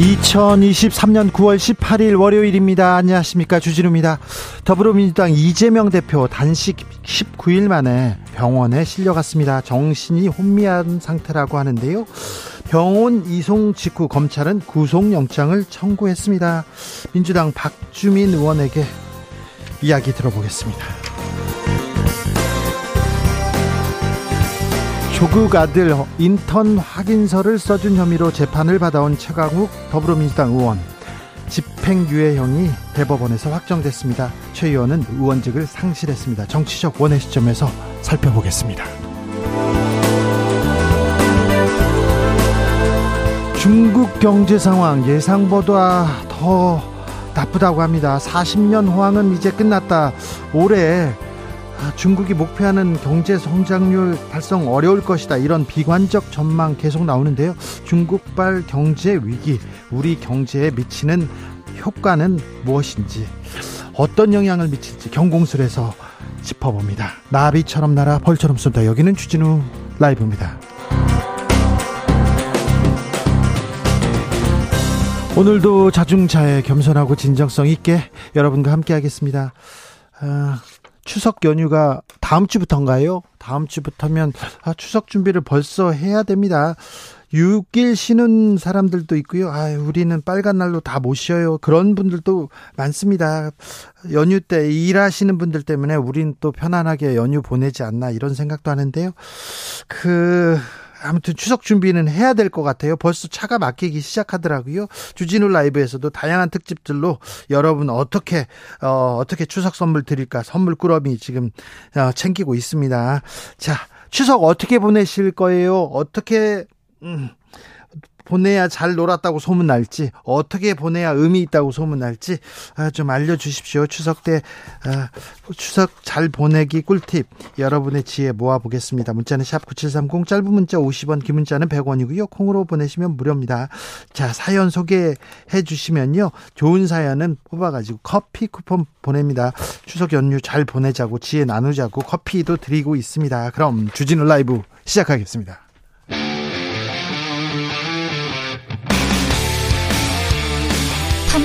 2023년 9월 18일 월요일입니다. 안녕하십니까. 주진우입니다. 더불어민주당 이재명 대표 단식 19일 만에 병원에 실려갔습니다. 정신이 혼미한 상태라고 하는데요. 병원 이송 직후 검찰은 구속영장을 청구했습니다. 민주당 박주민 의원에게 이야기 들어보겠습니다. 조국 아들 인턴 확인서를 써준 혐의로 재판을 받아온 최강욱 더불어민주당 의원 집행유예형이 대법원에서 확정됐습니다. 최 의원은 의원직을 상실했습니다. 정치적 원의 시점에서 살펴보겠습니다. 중국 경제 상황 예상보다 더 나쁘다고 합니다. 40년 호황은 이제 끝났다. 올해 아, 중국이 목표하는 경제 성장률 달성 어려울 것이다. 이런 비관적 전망 계속 나오는데요. 중국발 경제 위기, 우리 경제에 미치는 효과는 무엇인지, 어떤 영향을 미칠지 경공술에서 짚어봅니다. 나비처럼 날아 벌처럼 쏜다. 여기는 주진우 라이브입니다. 오늘도 자중차에 겸손하고 진정성 있게 여러분과 함께 하겠습니다. 아, 추석 연휴가 다음 주부터인가요? 다음 주부터면 아, 추석 준비를 벌써 해야 됩니다. 6일 쉬는 사람들도 있고요. 아, 우리는 빨간 날로 다 못 쉬어요. 그런 분들도 많습니다. 연휴 때 일하시는 분들 때문에 우린 또 편안하게 연휴 보내지 않나 이런 생각도 하는데요. 그 아무튼 추석 준비는 해야 될 것 같아요. 벌써 차가 막히기 시작하더라고요. 주진우 라이브에서도 다양한 특집들로 여러분 어떻게 어, 어떻게 추석 선물 드릴까 선물 꾸러미 지금 어, 챙기고 있습니다. 자 추석 어떻게 보내실 거예요? 어떻게 음, 보내야 잘 놀았다고 소문 날지 어떻게 보내야 의미 있다고 소문 날지 아, 좀 알려주십시오. 추석 때 아, 추석 잘 보내기 꿀팁 여러분의 지혜 모아보겠습니다. 문자는 샵 9730 짧은 문자 50원 긴 문자는 100원이고요. 콩으로 보내시면 무료입니다. 자 사연 소개해 주시면요. 좋은 사연은 뽑아가지고 커피 쿠폰 보냅니다. 추석 연휴 잘 보내자고 지혜 나누자고 커피도 드리고 있습니다. 그럼 주진우 라이브 시작하겠습니다.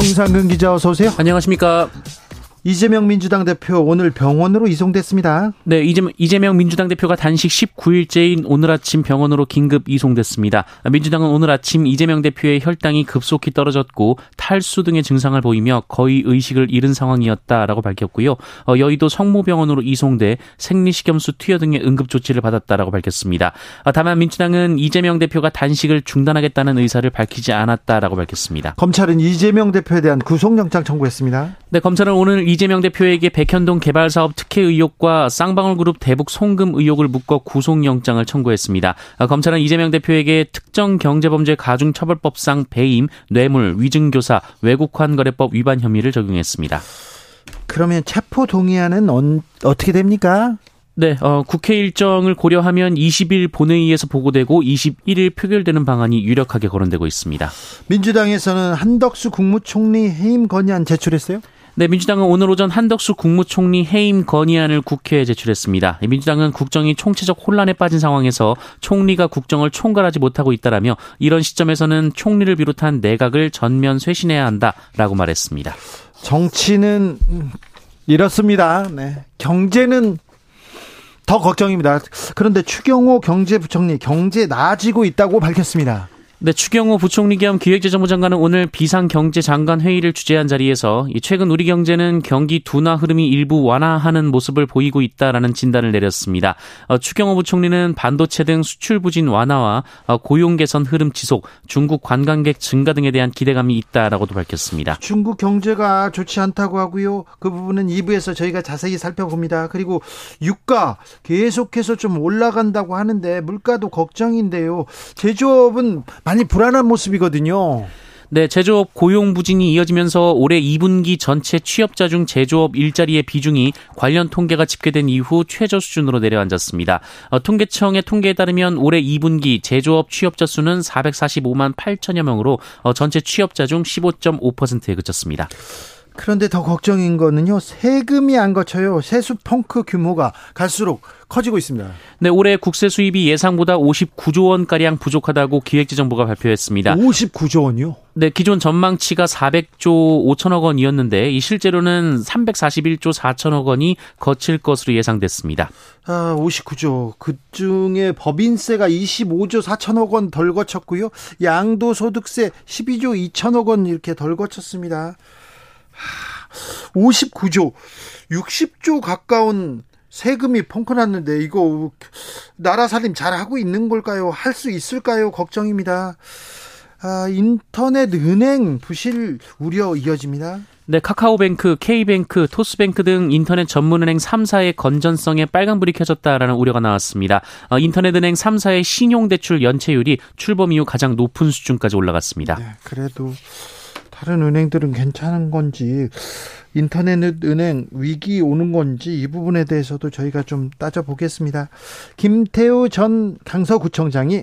정상근 기자 어서 오세요. 안녕하십니까. 이재명 민주당 대표 오늘 병원으로 이송됐습니다. 네, 이재명 민주당 대표가 단식 19일째인 오늘 아침 병원으로 긴급 이송됐습니다. 민주당은 오늘 아침 이재명 대표의 혈당이 급속히 떨어졌고 탈수 등의 증상을 보이며 거의 의식을 잃은 상황이었다라고 밝혔고요. 어, 여의도 성모병원으로 이송돼 생리식염수 투여 등의 응급 조치를 받았다라고 밝혔습니다. 어, 다만 민주당은 이재명 대표가 단식을 중단하겠다는 의사를 밝히지 않았다라고 밝혔습니다. 검찰은 이재명 대표에 대한 구속영장 청구했습니다. 네, 검찰은 오늘 이 재명 대표에게 백현동 개발 사업 특혜 의혹과 쌍방울 그룹 대북 송금 의혹을 묶어 구속영장을 청구했습니다. 아, 검찰은 이재명 대표에게 특정 경제범죄 가중처벌법상 배임, 뇌물, 위증교사, 외국환거래법 위반 혐의를 적용했습니다. 그러면 체포 동의안은 어, 어떻게 됩니까? 네, 어, 국회 일정을 고려하면 20일 본회의에서 보고되고 21일 표결되는 방안이 유력하게 거론되고 있습니다. 민주당에서는 한덕수 국무총리 해임 건의안 제출했어요? 네, 민주당은 오늘 오전 한덕수 국무총리 해임 건의안을 국회에 제출했습니다. 민주당은 국정이 총체적 혼란에 빠진 상황에서 총리가 국정을 총괄하지 못하고 있다라며 이런 시점에서는 총리를 비롯한 내각을 전면 쇄신해야 한다라고 말했습니다. 정치는 이렇습니다. 네. 경제는 더 걱정입니다. 그런데 추경호 경제부총리 경제 나아지고 있다고 밝혔습니다. 네, 추경호 부총리 겸 기획재정부 장관은 오늘 비상경제장관 회의를 주재한 자리에서 최근 우리 경제는 경기 둔화 흐름이 일부 완화하는 모습을 보이고 있다라는 진단을 내렸습니다. 어, 추경호 부총리는 반도체 등 수출 부진 완화와 어, 고용 개선 흐름 지속, 중국 관광객 증가 등에 대한 기대감이 있다라고도 밝혔습니다. 중국 경제가 좋지 않다고 하고요. 그 부분은 2부에서 저희가 자세히 살펴봅니다. 그리고 유가 계속해서 좀 올라간다고 하는데 물가도 걱정인데요. 제조업은 많이 불안한 모습이거든요. 네, 제조업 고용 부진이 이어지면서 올해 2분기 전체 취업자 중 제조업 일자리의 비중이 관련 통계가 집계된 이후 최저 수준으로 내려앉았습니다. 어, 통계청의 통계에 따르면 올해 2분기 제조업 취업자 수는 445만 8천여 명으로 어, 전체 취업자 중 15.5%에 그쳤습니다. 그런데 더 걱정인 거는요. 세금이 안 거쳐요. 세수 펑크 규모가 갈수록 커지고 있습니다. 네, 올해 국세 수입이 예상보다 59조 원 가량 부족하다고 기획재정부가 발표했습니다. 59조 원이요? 네, 기존 전망치가 400조 5천억 원이었는데 이 실제로는 341조 4천억 원이 거칠 것으로 예상됐습니다. 아, 59조. 그 중에 법인세가 25조 4천억 원 덜 거쳤고요. 양도소득세 12조 2천억 원 이렇게 덜 거쳤습니다. 59조, 60조 가까운 세금이 펑크 났는데 이거 나라 살림 잘 하고 있는 걸까요? 할 수 있을까요? 걱정입니다. 아, 인터넷 은행 부실 우려 이어집니다. 네, 카카오뱅크, K뱅크, 토스뱅크 등 인터넷 전문은행 3사의 건전성에 빨간불이 켜졌다라는 우려가 나왔습니다. 어, 인터넷은행 3사의 신용대출 연체율이 출범 이후 가장 높은 수준까지 올라갔습니다. 네, 그래도 다른 은행들은 괜찮은 건지 인터넷 은행 위기 오는 건지 이 부분에 대해서도 저희가 좀 따져보겠습니다. 김태우 전 강서구청장이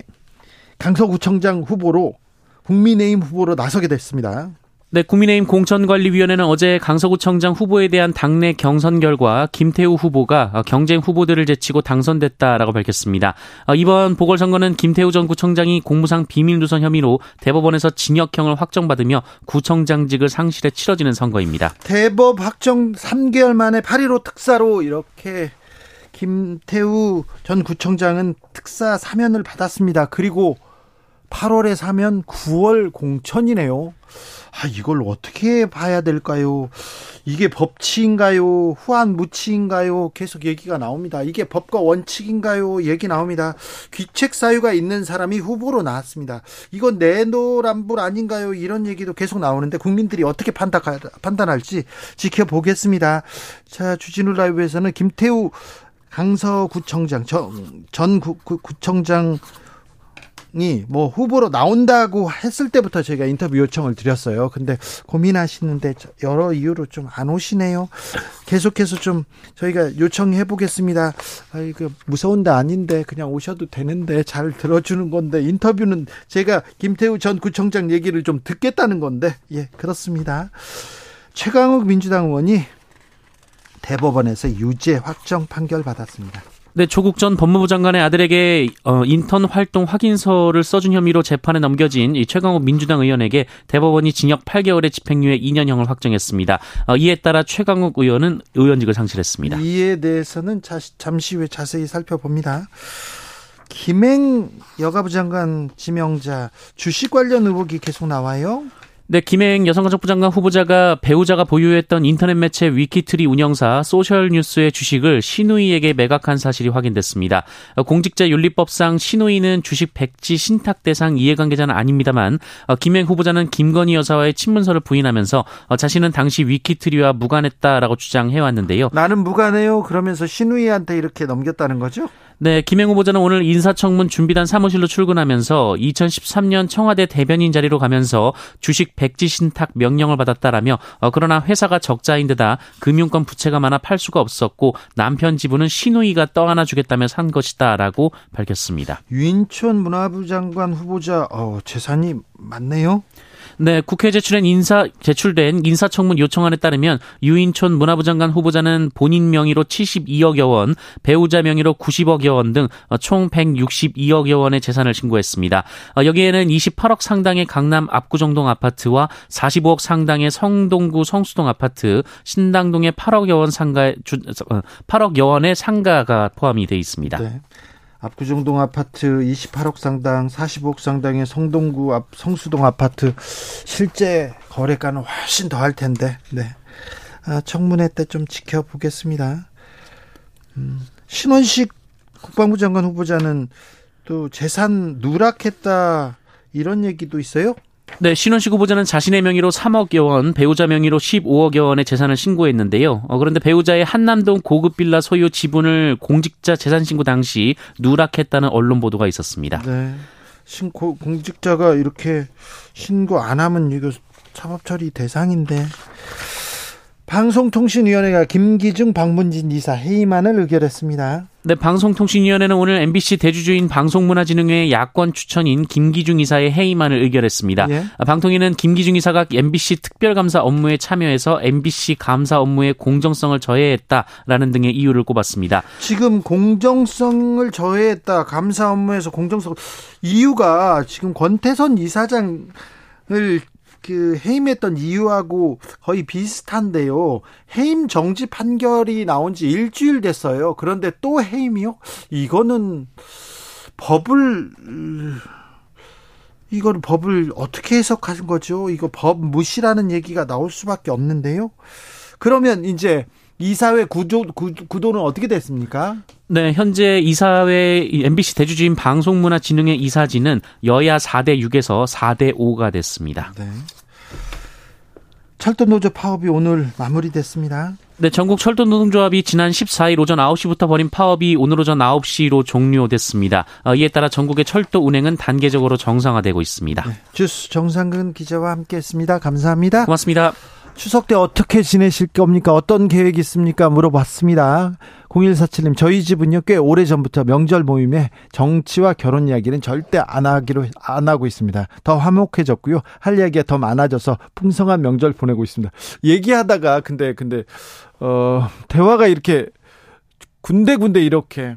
강서구청장 후보로 국민의힘 후보로 나서게 됐습니다. 네, 국민의힘 공천관리위원회는 어제 강서구청장 후보에 대한 당내 경선 결과 김태우 후보가 경쟁 후보들을 제치고 당선됐다라고 밝혔습니다. 어, 이번 보궐선거는 김태우 전 구청장이 공무상 비밀누설 혐의로 대법원에서 징역형을 확정받으며 구청장직을 상실해 치러지는 선거입니다. 대법 확정 3개월 만에 8.15 특사로 이렇게 김태우 전 구청장은 특사 사면을 받았습니다. 그리고 8월에 사면 9월 공천이네요. 아, 이걸 어떻게 봐야 될까요? 이게 법치인가요? 후한 무치인가요? 계속 얘기가 나옵니다. 이게 법과 원칙인가요? 얘기 나옵니다. 귀책 사유가 있는 사람이 후보로 나왔습니다. 이건 내노란불 아닌가요? 이런 얘기도 계속 나오는데 국민들이 어떻게 판단, 판단할지 지켜보겠습니다. 자, 주진우 라이브에서는 김태우 강서구청장, 전, 전 구, 구, 구청장 이 뭐 후보로 나온다고 했을 때부터 저희가 인터뷰 요청을 드렸어요. 근데 고민하시는데 여러 이유로 좀 안 오시네요. 계속해서 좀 저희가 요청해 보겠습니다. 아 이거 무서운 데 아닌데 그냥 오셔도 되는데 잘 들어주는 건데 인터뷰는 제가 김태우 전 구청장 얘기를 좀 듣겠다는 건데 예 그렇습니다. 최강욱 민주당 의원이 대법원에서 유죄 확정 판결 받았습니다. 네, 조국 전 법무부 장관의 아들에게 어, 인턴 활동 확인서를 써준 혐의로 재판에 넘겨진 이 최강욱 민주당 의원에게 대법원이 징역 8개월의 집행유예 2년형을 확정했습니다. 어, 이에 따라 최강욱 의원은 의원직을 상실했습니다. 이에 대해서는 자, 잠시 후에 자세히 살펴봅니다. 김행 여가부 장관 지명자 주식 관련 의혹이 계속 나와요. 네, 김행 여성가족부 장관 후보자가 배우자가 보유했던 인터넷 매체 위키트리 운영사 소셜뉴스의 주식을 신우이에게 매각한 사실이 확인됐습니다. 공직자 윤리법상 신우이는 주식 백지 신탁 대상 이해관계자는 아닙니다만 김행 후보자는 김건희 여사와의 친문서를 부인하면서 자신은 당시 위키트리와 무관했다라고 주장해왔는데요. 나는 무관해요. 그러면서 신우이한테 이렇게 넘겼다는 거죠? 네, 김행 후보자는 오늘 인사청문 준비단 사무실로 출근하면서 2013년 청와대 대변인 자리로 가면서 주식 백지 신탁 명령을 받았다라며 어, 그러나 회사가 적자인 데다 금융권 부채가 많아 팔 수가 없었고 남편 지분은 신우이가 떠안아 주겠다며 산 것이다라고 밝혔습니다. 유인촌 문화부 장관 후보자 어, 재산이 많네요. 네, 국회 제출된 인사 제출된 인사청문 요청안에 따르면 유인촌 문화부 장관 후보자는 본인 명의로 72억여 원, 배우자 명의로 90억여 원 등 총 162억여 원의 재산을 신고했습니다. 어, 여기에는 28억 상당의 강남 압구정동 아파트와 45억 상당의 성동구 성수동 아파트, 신당동의 8억여 원 상가 8억여 어, 원의 상가가 포함이 되어 있습니다. 네. 압구정동 아파트 28억 상당, 45억 상당의 성동구 앞 성수동 아파트 실제 거래가는 훨씬 더 할 텐데. 네. 아, 청문회 때 좀 지켜보겠습니다. 음, 신원식 국방부 장관 후보자는 또 재산 누락했다 이런 얘기도 있어요? 네, 신원식 후보자는 자신의 명의로 3억여 원, 배우자 명의로 15억여 원의 재산을 신고했는데요. 어, 그런데 배우자의 한남동 고급 빌라 소유 지분을 공직자 재산 신고 당시 누락했다는 언론 보도가 있었습니다. 네. 신고 공직자가 이렇게 신고 안 하면 이거 사법 처리 대상인데 방송통신위원회가 김기중 방문진 이사 해임안을 의결했습니다. 네, 방송통신위원회는 오늘 MBC 대주주인 방송문화진흥회 야권 추천인 김기중 이사의 해임안을 의결했습니다. 예? 방통위는 김기중 이사가 MBC 특별감사 업무에 참여해서 MBC 감사 업무의 공정성을 저해했다라는 등의 이유를 꼽았습니다. 지금 공정성을 저해했다. 감사 업무에서 공정성 이유가 지금 권태선 이사장을 그 해임했던 이유하고 거의 비슷한데요. 해임 정지 판결이 나온 지 일주일 됐어요. 그런데 또 해임이요? 이거는 법을 이걸 법을 어떻게 해석하는 거죠? 이거 법 무시라는 얘기가 나올 수밖에 없는데요. 그러면 이제 이사회 구조 구도, 는 어떻게 됐습니까? 네, 현재 이사회 MBC 대주주인 방송문화진흥회 이사진은 여야 4대 6에서 4대 5가 됐습니다. 네. 철도 노조 파업이 오늘 마무리됐습니다. 네, 전국 철도 노동조합이 지난 14일 오전 9시부터 벌인 파업이 오늘 오전 9시로 종료됐습니다. 어, 이에 따라 전국의 철도 운행은 단계적으로 정상화되고 있습니다. 네, 주스 정상근 기자와 함께했습니다. 감사합니다. 고맙습니다. 추석 때 어떻게 지내실 겁니까? 어떤 계획 있습니까? 물어봤습니다. 0147님, 저희 집은요, 꽤 오래 전부터 명절 모임에 정치와 결혼 이야기는 절대 안 하기로, 안 하고 있습니다. 더 화목해졌고요. 할 이야기가 더 많아져서 풍성한 명절 보내고 있습니다. 얘기하다가, 근데, 근데, 어, 대화가 이렇게 군데군데 이렇게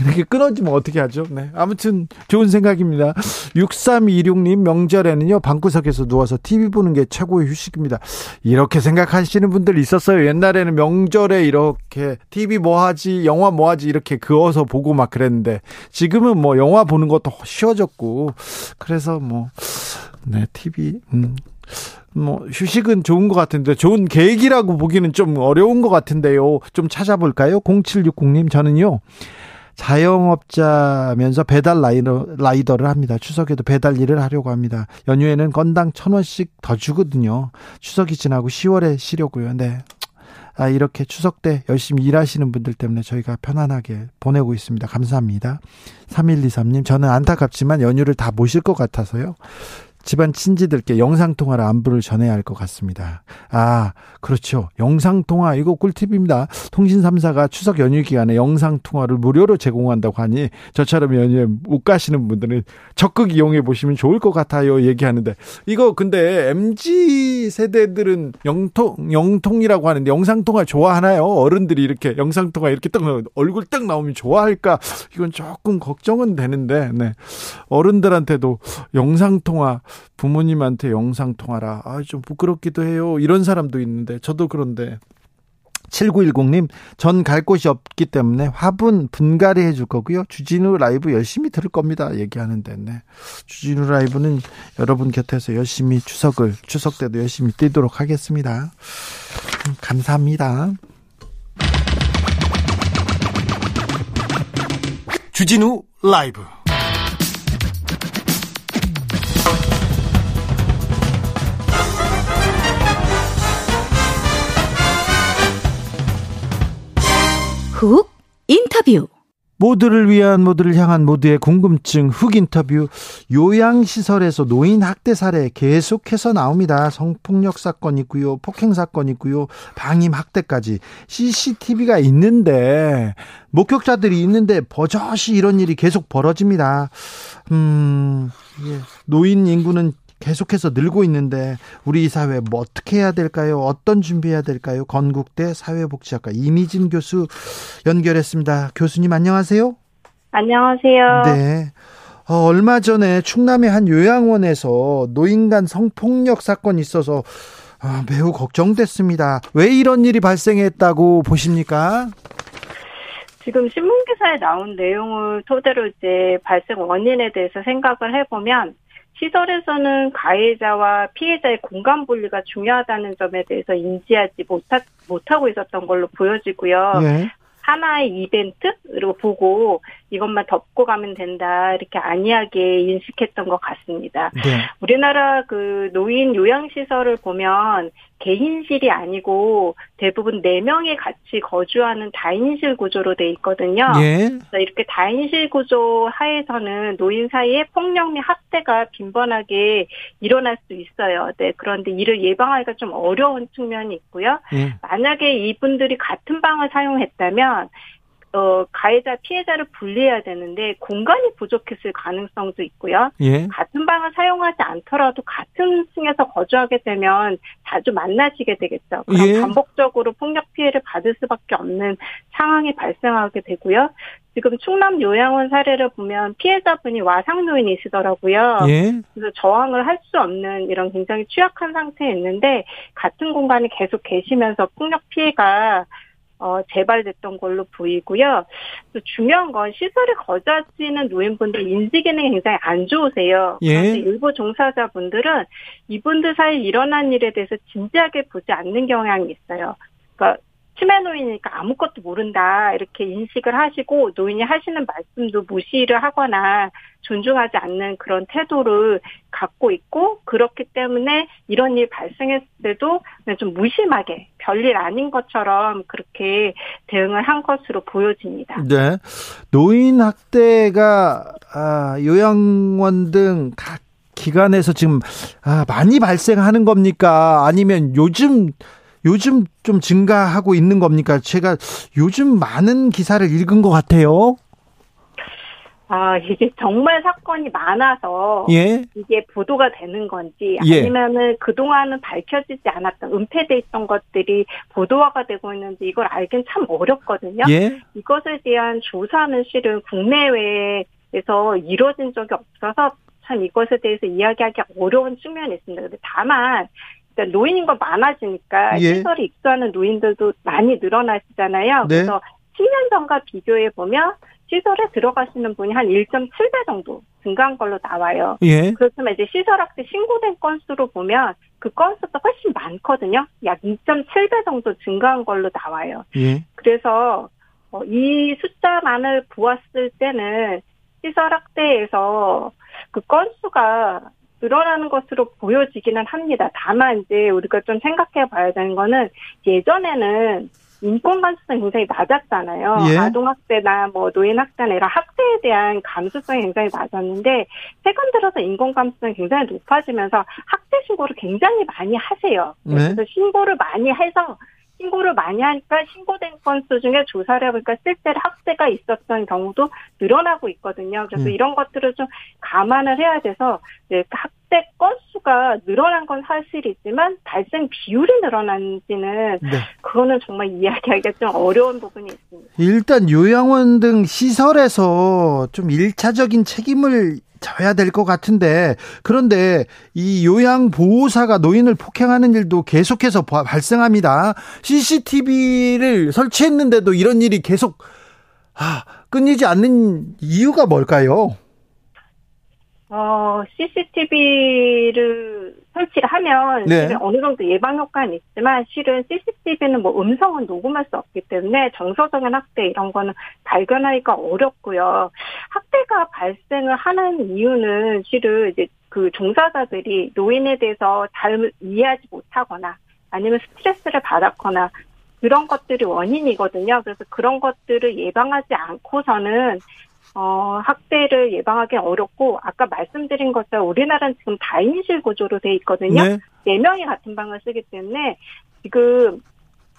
이렇게 끊어지면 어떻게 하죠? 네. 아무튼 좋은 생각입니다. 6326님 명절에는요, 방구석에서 누워서 TV 보는 게 최고의 휴식입니다. 이렇게 생각하시는 분들 있었어요. 옛날에는 명절에 이렇게 TV 뭐 하지, 영화 뭐 하지, 이렇게 그어서 보고 막 그랬는데, 지금은 뭐 영화 보는 것도 쉬워졌고, 그래서 뭐, 네, TV, 음. 뭐 휴식은 좋은 것 같은데 좋은 계획이라고 보기는 좀 어려운 것 같은데요. 좀 찾아볼까요? 0760님 저는요. 자영업자면서 배달 라이더, 라이더를 합니다. 추석에도 배달 일을 하려고 합니다. 연휴에는 건당 천 원씩 더 주거든요. 추석이 지나고 10월에 쉬려고요. 네. 아, 이렇게 추석 때 열심히 일하시는 분들 때문에 저희가 편안하게 보내고 있습니다. 감사합니다. 3123님, 저는 안타깝지만 연휴를 다 모실 것 같아서요. 집안 친지들께 영상통화로 안부를 전해야 할 것 같습니다. 아, 그렇죠. 영상통화, 이거 꿀팁입니다. 통신 3사가 추석 연휴 기간에 영상통화를 무료로 제공한다고 하니 저처럼 연휴에 못 가시는 분들은 적극 이용해 보시면 좋을 것 같아요. 얘기하는데. 이거 근데 MG 세대들은 영통, 영통이라고 하는데 영상통화 좋아하나요? 어른들이 이렇게 영상통화 이렇게 딱 얼굴 딱 나오면 좋아할까? 이건 조금 걱정은 되는데, 네. 어른들한테도 영상통화 부모님한테 영상 통화라. 아, 좀 부끄럽기도 해요. 이런 사람도 있는데, 저도 그런데. 7910님, 전 갈 곳이 없기 때문에 화분 분갈이 해줄 거고요. 주진우 라이브 열심히 들을 겁니다. 얘기하는데, 네. 주진우 라이브는 여러분 곁에서 열심히 추석을, 추석 때도 열심히 뛰도록 하겠습니다. 감사합니다. 주진우 라이브 훅 인터뷰 모두를 위한 모두를 향한 모두의 궁금증 훅 인터뷰 요양시설에서 노인 학대 사례 계속해서 나옵니다. 성폭력 사건 있고요. 폭행 사건 있고요. 방임 학대까지 CCTV가 있는데 목격자들이 있는데 버젓이 이런 일이 계속 벌어집니다. 음, 예. 노인 인구는 계속해서 늘고 있는데 우리 사회 뭐 어떻게 해야 될까요? 어떤 준비해야 될까요? 건국대 사회복지학과 이미진 교수 연결했습니다. 교수님 안녕하세요. 안녕하세요. 네. 어, 얼마 전에 충남의 한 요양원에서 노인 간 성폭력 사건이 있어서 아, 매우 걱정됐습니다. 왜 이런 일이 발생했다고 보십니까? 지금 신문 기사에 나온 내용을 토대로 이제 발생 원인에 대해서 생각을 해보면 시설에서는 가해자와 피해자의 공간 분리가 중요하다는 점에 대해서 인지하지 못하, 못하고 있었던 걸로 보여지고요. 예. 하나의 이벤트로 보고 이것만 덮고 가면 된다 이렇게 안이하게 인식했던 것 같습니다. 네. 우리나라 그 노인 요양시설을 보면 개인실이 아니고 대부분 4명이 같이 거주하는 다인실 구조로 돼 있거든요. 예. 그래서 이렇게 다인실 구조 하에서는 노인 사이에 폭력 및 학대가 빈번하게 일어날 수 있어요. 네, 그런데 이를 예방하기가 좀 어려운 측면이 있고요. 예. 만약에 이분들이 같은 방을 사용했다면 어, 가해자, 피해자를 분리해야 되는데 공간이 부족했을 가능성도 있고요. 예. 같은 방을 사용하지 않더라도 같은 층에서 거주하게 되면 자주 만나시게 되겠죠. 그럼 예. 반복적으로 폭력 피해를 받을 수밖에 없는 상황이 발생하게 되고요. 지금 충남 요양원 사례를 보면 피해자분이 와상 요인이시더라고요. 예. 그래서 저항을 할 수 없는 이런 굉장히 취약한 상태에 있는데 같은 공간에 계속 계시면서 폭력 피해가 어, 재발됐던 걸로 보이고요. 또 중요한 건 시설에 거주하시는 노인분들 인지 기능이 굉장히 안 좋으세요. 예. 일부 종사자분들은 이분들 사이 일어난 일에 대해서 진지하게 보지 않는 경향이 있어요. 그러니까 치매 노인이니까 아무것도 모른다 이렇게 인식을 하시고 노인이 하시는 말씀도 무시를 하거나 존중하지 않는 그런 태도를 갖고 있고 그렇기 때문에 이런 일 발생했을 때도 좀 무심하게 별일 아닌 것처럼 그렇게 대응을 한 것으로 보여집니다. 네. 노인 학대가 아, 요양원 등 각 기관에서 지금 아, 많이 발생하는 겁니까? 아니면 요즘 요즘 좀 증가하고 있는 겁니까? 제가 요즘 많은 기사를 읽은 것 같아요. 아, 이게 정말 사건이 많아서 예. 이게 보도가 되는 건지 예. 아니면은 그동안은 밝혀지지 않았던 은폐돼 있던 것들이 보도화가 되고 있는지 이걸 알긴 참 어렵거든요. 예. 이것에 대한 조사는 실은 국내외에서 이루어진 적이 없어서 참 이것에 대해서 이야기하기 어려운 측면이 있습니다. 근데 다만 그러니까 노인인 건 많아지니까 예. 시설에 입소하는 노인들도 많이 늘어나시잖아요. 네. 그래서 10년 전과 비교해 보면 시설에 들어가시는 분이 한 1.7배 정도 증가한 걸로 나와요. 예. 그렇지만 이제 시설 학대 신고된 건수로 보면 그 건수가 훨씬 많거든요. 약 2.7배 정도 증가한 걸로 나와요. 예. 그래서 어, 이 숫자만을 보았을 때는 시설 학대에서 그 건수가 늘어나는 것으로 보여지기는 합니다. 다만 이제 우리가 좀 생각해 봐야 되는 거는 예전에는 인권 감수성이 굉장히 낮았잖아요. 예. 아동학대나 뭐 노인학대나 이런 학대에 대한 감수성이 굉장히 낮았는데 최근 들어서 인권 감수성이 굉장히 높아지면서 학대 신고를 굉장히 많이 하세요. 네. 그래서 신고를 많이 해서 신고를 많이 하니까 신고된 건수 중에 조사를 해보니까 실제로 학대가 있었던 경우도 늘어나고 있거든요. 그래서 음. 이런 것들을 좀 감안을 해야 돼서 네, 학대 건수가 늘어난 건 사실이지만 발생 비율이 늘어난지는 네. 그거는 정말 이야기하기가 좀 어려운 부분이 있습니다. 일단 요양원 등 시설에서 좀 일차적인 책임을 져야 될 것 같은데 그런데 이 요양 보호사가 노인을 폭행하는 일도 계속해서 바- 발생합니다. CCTV를 설치했는데도 이런 일이 계속 아, 끊이지 않는 이유가 뭘까요? 어, CCTV를 설치를 하면 네. 어느 정도 예방 효과는 있지만 실은 CCTV는 뭐 음성은 녹음할 수 없기 때문에 정서적인 학대 이런 거는 발견하기가 어렵고요. 학대가 발생을 하는 이유는 실은 이제 그 종사자들이 노인에 대해서 잘 이해하지 못하거나 아니면 스트레스를 받았거나 그런 것들이 원인이거든요. 그래서 그런 것들을 예방하지 않고서는 어, 학대를 예방하기 어렵고, 아까 말씀드린 것처럼 우리나라는 지금 다인실 구조로 돼 있거든요. 네. 네 명이 같은 방을 쓰기 때문에 지금,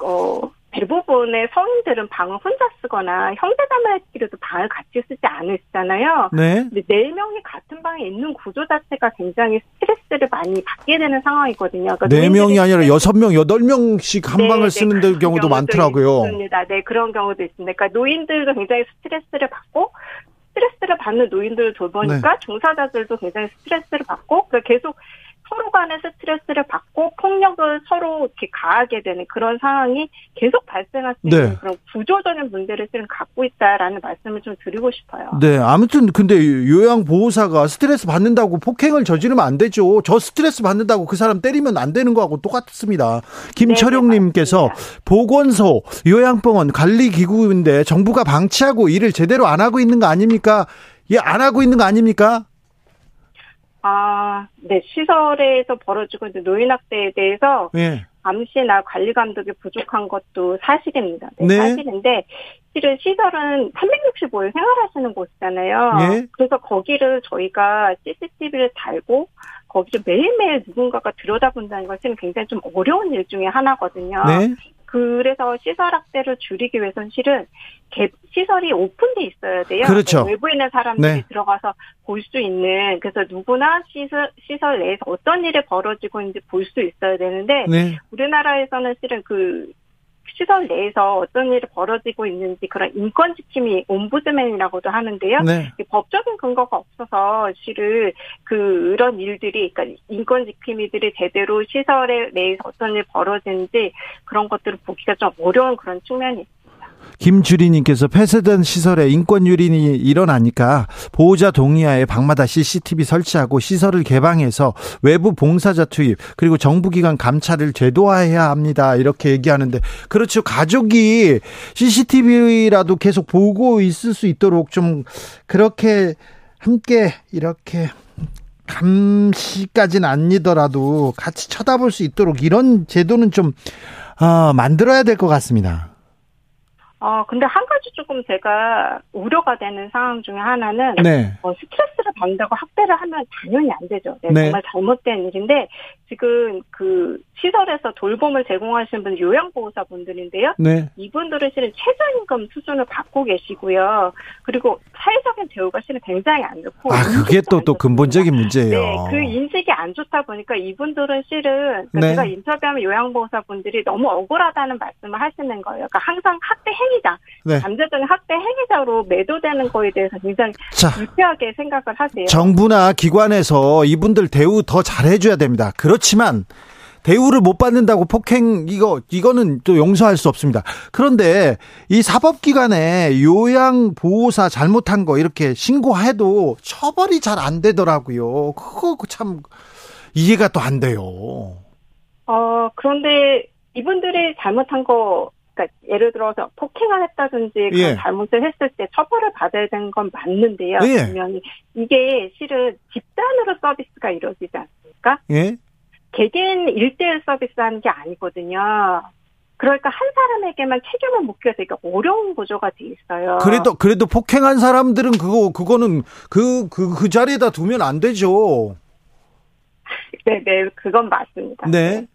어, 대부분의 성인들은 방을 혼자 쓰거나 형제자매끼리도 방을 같이 쓰지 않으시잖아요. 네. 근데 네 명이 같은 방에 있는 구조 자체가 굉장히 스트레스를 많이 받게 되는 상황이거든요. 그러니까 네 명이 아니라 여섯 명, 여덟 명씩 한 네, 방을 네, 쓰는 그런 경우도 많더라고요. 있습니다. 네, 그런 경우도 있습니다. 그러니까 노인들도 굉장히 스트레스를 받고 스트레스를 받는 노인들을 돌보니까 네. 종사자들도 굉장히 스트레스를 받고 그러니까 계속 서로 간에 스트레스를 받고 폭력을 서로 이렇게 가하게 되는 그런 상황이 계속 발생할 수 있는 네. 그런 구조적인 문제를 지금 갖고 있다라는 말씀을 좀 드리고 싶어요. 네, 아무튼 근데 요양보호사가 스트레스 받는다고 폭행을 저지르면 안 되죠. 저 스트레스 받는다고 그 사람 때리면 안 되는 거하고 똑같습니다. 김철용님께서 네, 네, 보건소, 요양병원 관리기구인데 정부가 방치하고 일을 제대로 안 하고 있는 거 아닙니까? 예, 안 하고 있는 거 아닙니까? 아, 네, 시설에서 벌어지고 있는 노인학대에 대해서 예. 감시나 관리 감독이 부족한 것도 사실입니다. 네, 네. 사실인데 실은 시설은 365일 생활하시는 곳이잖아요. 예. 그래서 거기를 저희가 CCTV를 달고 거기를 매일매일 누군가가 들여다본다는 것은 굉장히 좀 어려운 일 중에 하나거든요. 네. 그래서 시설 학대를 줄이기 위해서는 실은 개- 시설이 오픈돼 있어야 돼요. 그렇죠. 네, 외부에 있는 사람들이 네. 들어가서 볼 수 있는 그래서 누구나 시설 시설 내에서 어떤 일이 벌어지고 있는지 볼 수 있어야 되는데 네. 우리나라에서는 실은 그 시설 내에서 어떤 일이 벌어지고 있는지 그런 인권 지킴이 옴부드맨이라고도 하는데요. 네. 법적인 근거가 없어서 실은 그런 일들이 그러니까 인권 지킴이들이 제대로 시설에 내에서 어떤 일이 벌어지는지 그런 것들을 보기가 좀 어려운 그런 측면이 있어요. 김주리님께서 폐쇄된 시설에 인권 유린이 일어나니까 보호자 동의하에 방마다 CCTV 설치하고 시설을 개방해서 외부 봉사자 투입 그리고 정부기관 감찰을 제도화해야 합니다. 이렇게 얘기하는데 그렇죠. 가족이 CCTV라도 계속 보고 있을 수 있도록 좀 그렇게 함께 이렇게 감시까지는 아니더라도 같이 쳐다볼 수 있도록 이런 제도는 좀 어, 만들어야 될 것 같습니다. 어, 근데 한 가지 조금 제가 우려가 되는 상황 중에 하나는 네. 어, 스트레스를 받는다고 학대를 하면 당연히 안 되죠. 네, 네. 정말 잘못된 일인데 지금 그 시설에서 돌봄을 제공하시는 분 요양보호사 분들인데요. 네. 이분들은 실은 최저임금 수준을 받고 계시고요. 그리고 사회적인 대우가 실은 굉장히 안 좋고 아, 그게 또, 안 또. 근본적인 문제예요. 네, 그 인식이 안 좋다 보니까 이분들은 실은 그러니까 네. 제가 인터뷰하면 요양보호사 분들이 너무 억울하다는 말씀을 하시는 거예요. 그러니까 항상 학대 행위자, 네. 잠재적인 학대 행위자로 매도되는 거에 대해서 굉장히 자, 불쾌하게 생각을 하세요. 정부나 기관에서 이분들 대우 더 잘해줘야 됩니다. 그렇 지만, 대우를 못 받는다고 폭행, 이거, 이거는 또 용서할 수 없습니다. 그런데 이 사법기관에 요양 보호사 잘못한 거 이렇게 신고해도 처벌이 잘 안 되더라고요. 그거 참 이해가 또 안 돼요. 어, 그런데 이분들이 잘못한 거, 그러니까 예를 들어서 폭행을 했다든지 그런 예. 잘못을 했을 때 처벌을 받아야 되는 건 맞는데요. 예. 분명히 이게 실은 집단으로 서비스가 이루어지지 않습니까? 예? 개개인 일대일 서비스 하는 게 아니거든요. 그러니까 한 사람에게만 책임을 묻기가 되게 어려운 구조가 돼 있어요. 그래도, 그래도 폭행한 사람들은 그거, 그거는 그, 그, 그 자리에다 두면 안 되죠. 네, 네, 그건 맞습니다. 네.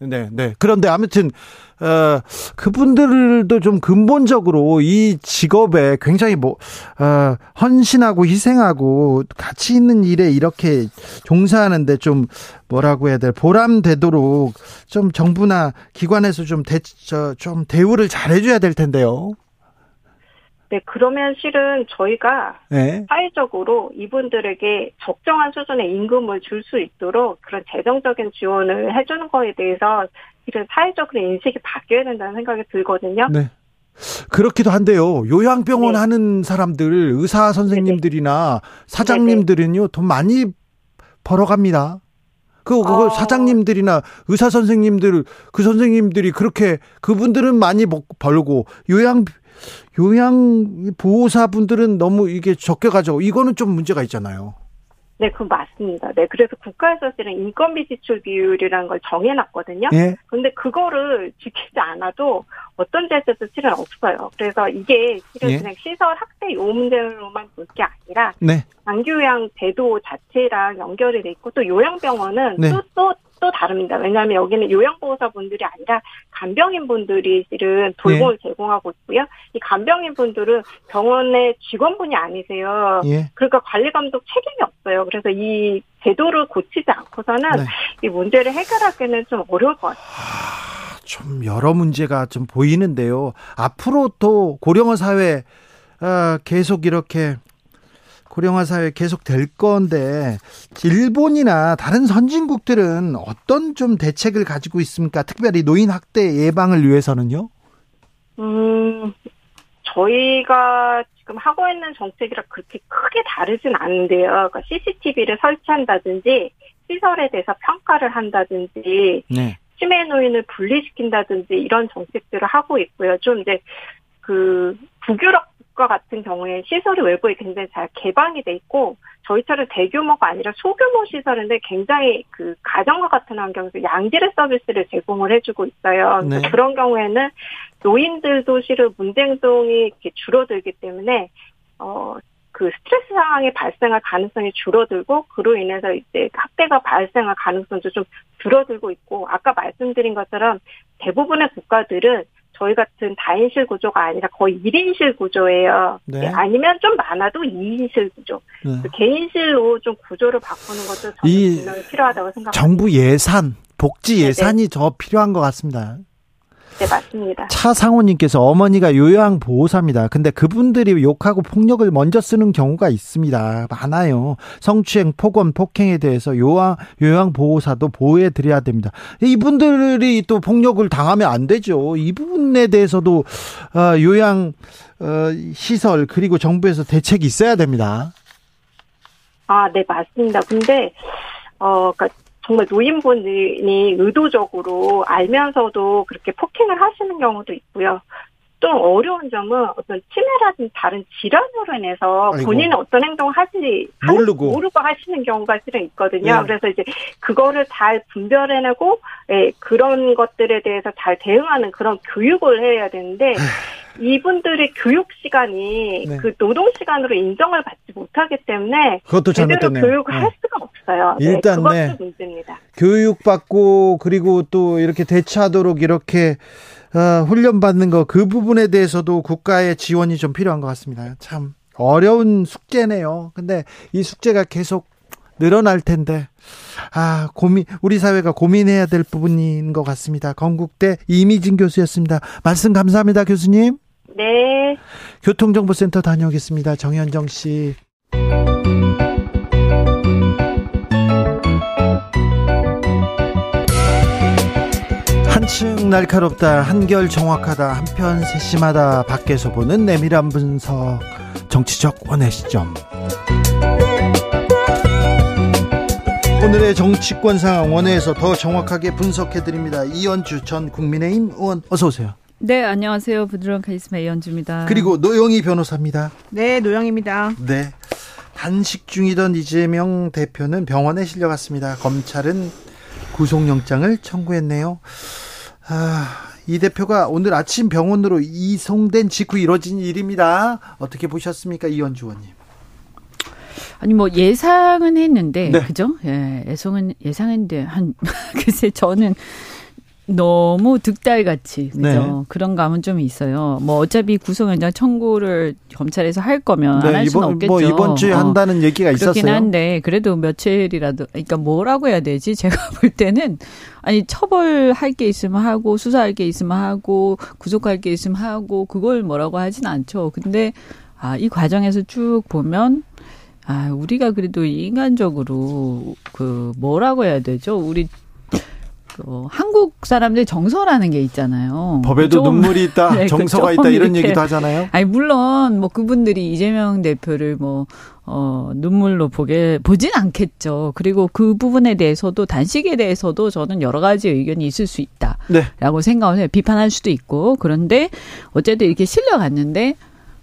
네, 네. 그런데 아무튼, 어, 그분들도 좀 근본적으로 이 직업에 굉장히 뭐, 어, 헌신하고 희생하고 가치 있는 일에 이렇게 종사하는데 좀 뭐라고 해야 돼, 보람되도록 좀 정부나 기관에서 좀 대, 저, 좀 대우를 잘 해줘야 될 텐데요. 네, 그러면 실은 저희가 네. 사회적으로 이분들에게 적정한 수준의 임금을 줄 수 있도록 그런 재정적인 지원을 해주는 거에 대해서 실은 사회적으로 인식이 바뀌어야 된다는 생각이 들거든요. 네. 그렇기도 한데요. 요양병원 네. 하는 사람들, 의사 선생님들이나 사장님들은요, 돈 많이 벌어갑니다. 그, 그거 어. 사장님들이나 의사 선생님들, 그 선생님들이 그렇게, 그분들은 많이 먹, 벌고, 요양, 요양 보호사분들은 너무 이게 적게 가지고, 이거는 좀 문제가 있잖아요. 네, 그건 맞습니다. 네, 그래서 국가에서 실은 인건비 지출 비율이라는 걸 정해놨거든요. 예? 근데 그거를 지키지 않아도 어떤 제재도 실은 없어요. 그래서 이게 실은 예. 그냥 시설 학대 요 문제로만 볼 게 아니라 네. 장기요양 제도 자체랑 연결이 돼 있고 또 요양병원은 네. 또, 또 또 다릅니다. 왜냐하면 여기는 요양보호사분들이 아니라 간병인분들이 실은 돌봄을 예. 제공하고 있고요. 이 간병인분들은 병원의 직원분이 아니세요. 예. 그러니까 관리 감독 책임이 없어요. 그래서 이 제도를 고치지 않고서는 네. 이 문제를 해결하기는 좀 어려울 것 같아요. 아, 좀 여러 문제가 좀 보이는데요. 앞으로 또 고령화 사회 어, 계속 이렇게 고령화 사회 계속 될 건데 일본이나 다른 선진국들은 어떤 좀 대책을 가지고 있습니까? 특별히 노인 학대 예방을 위해서는요? 음, 저희가 지금 하고 있는 정책이랑 그렇게 크게 다르진 않은데요. 그러니까 CCTV를 설치한다든지 시설에 대해서 평가를 한다든지 네. 치매 노인을 분리시킨다든지 이런 정책들을 하고 있고요. 좀 이제 그 북유 럽 국가 같은 경우에 시설이 외부에 굉장히 잘 개방이 돼 있고 저희처럼 대규모가 아니라 소규모 시설인데 굉장히 그 가정과 같은 환경에서 양질의 서비스를 제공을 해주고 있어요. 네. 그런 경우에는 노인들도 실은 문제 행동이 이렇게 줄어들기 때문에 어. 그 스트레스 상황이 발생할 가능성이 줄어들고 그로 인해서 이제 학대가 발생할 가능성도 좀 줄어들고 있고 아까 말씀드린 것처럼 대부분의 국가들은 저희 같은 다인실 구조가 아니라 거의 1인실 구조예요. 네. 아니면 좀 많아도 2인실 구조. 네. 개인실로 좀 구조를 바꾸는 것도 저는 분명히 필요하다고 생각합니다. 정부 예산, 복지 예산이 네네. 더 필요한 것 같습니다. 네, 맞습니다. 차상호님께서 어머니가 요양보호사입니다. 근데 그분들이 욕하고 폭력을 먼저 쓰는 경우가 있습니다. 많아요. 성추행, 폭언, 폭행에 대해서 요양, 요양보호사도 보호해드려야 됩니다. 이분들이 또 폭력을 당하면 안 되죠. 이 부분에 대해서도, 어, 요양, 어, 시설, 그리고 정부에서 대책이 있어야 됩니다. 아, 네, 맞습니다. 근데, 어, 그니까 정말 노인분이 의도적으로 알면서도 그렇게 폭행을 하시는 경우도 있고요. 또 어려운 점은 어떤 치매라든지 다른 질환으로 인해서. 본인은 어떤 행동을 하지 모르고 모르고 하시는 경우가 실은 있거든요. 네. 그래서 이제 그거를 잘 분별해내고 예, 그런 것들에 대해서 잘 대응하는 그런 교육을 해야 되는데 이분들의 교육 시간이 네. 그 노동 시간으로 인정을 받지 못하기 때문에 그것도 잘못됐네요. 교육을 네. 할 수가 없어요. 네, 일단 네, 그것도 문제입니다. 교육받고 그리고 또 이렇게 대처하도록 이렇게 어, 훈련받는 거 그 부분에 대해서도 국가의 지원이 좀 필요한 것 같습니다. 참 어려운 숙제네요. 근데 이 숙제가 계속 늘어날 텐데 아 고민 우리 사회가 고민해야 될 부분인 것 같습니다. 건국대 이미진 교수였습니다. 말씀 감사합니다, 교수님. 네. 교통정보센터 다녀오겠습니다. 정현정 씨. 한층 날카롭다, 한결 정확하다, 한편 세심하다, 밖에서 보는 내밀한 분석, 정치적 원의 시점. 오늘의 정치권 상황 원회에서 더 정확하게 분석해 드립니다. 이현주 전 국민의힘 의원 어서 오세요. 네, 안녕하세요. 부드러운 카리스마 이현주입니다. 그리고 노영희 변호사입니다. 네, 노영입니다. 네. 단식 중이던 이재명 대표는 병원에 실려갔습니다. 검찰은 구속영장을 청구했네요. 아, 이 대표가 오늘 아침 병원으로 이송된 직후 이뤄진 일입니다. 어떻게 보셨습니까, 이현주 의원님? 아니 뭐 예상은 했는데 네. 그죠? 예, 예상은 예상했는데 한 글쎄 저는 너무 득달같이 그죠 네. 그런 감은 좀 있어요. 뭐 어차피 구속영장 청구를 검찰에서 할 거면 네, 안할 수는 없겠죠. 뭐 이번 주에 어. 한다는 얘기가 있었어요. 그렇긴 한데 그래도 며칠이라도 그러니까 뭐라고 해야 되지? 제가 볼 때는 아니 처벌할 게 있으면 하고 수사할 게 있으면 하고 구속할 게 있으면 하고 그걸 뭐라고 하진 않죠. 근데 아, 이 과정에서 쭉 보면 아, 우리가 그래도 인간적으로 그 뭐라고 해야 되죠? 우리 그 한국 사람들 정서라는 게 있잖아요. 법에도 눈물이 있다, 네, 그 정서가 있다 이런 얘기도 하잖아요. 아니 물론 뭐 그분들이 이재명 대표를 뭐 어, 눈물로 보게, 보진 않겠죠. 그리고 그 부분에 대해서도, 단식에 대해서도 저는 여러 가지 의견이 있을 수 있다. 네. 라고 생각을 해요. 비판할 수도 있고. 그런데, 어쨌든 이렇게 실려갔는데,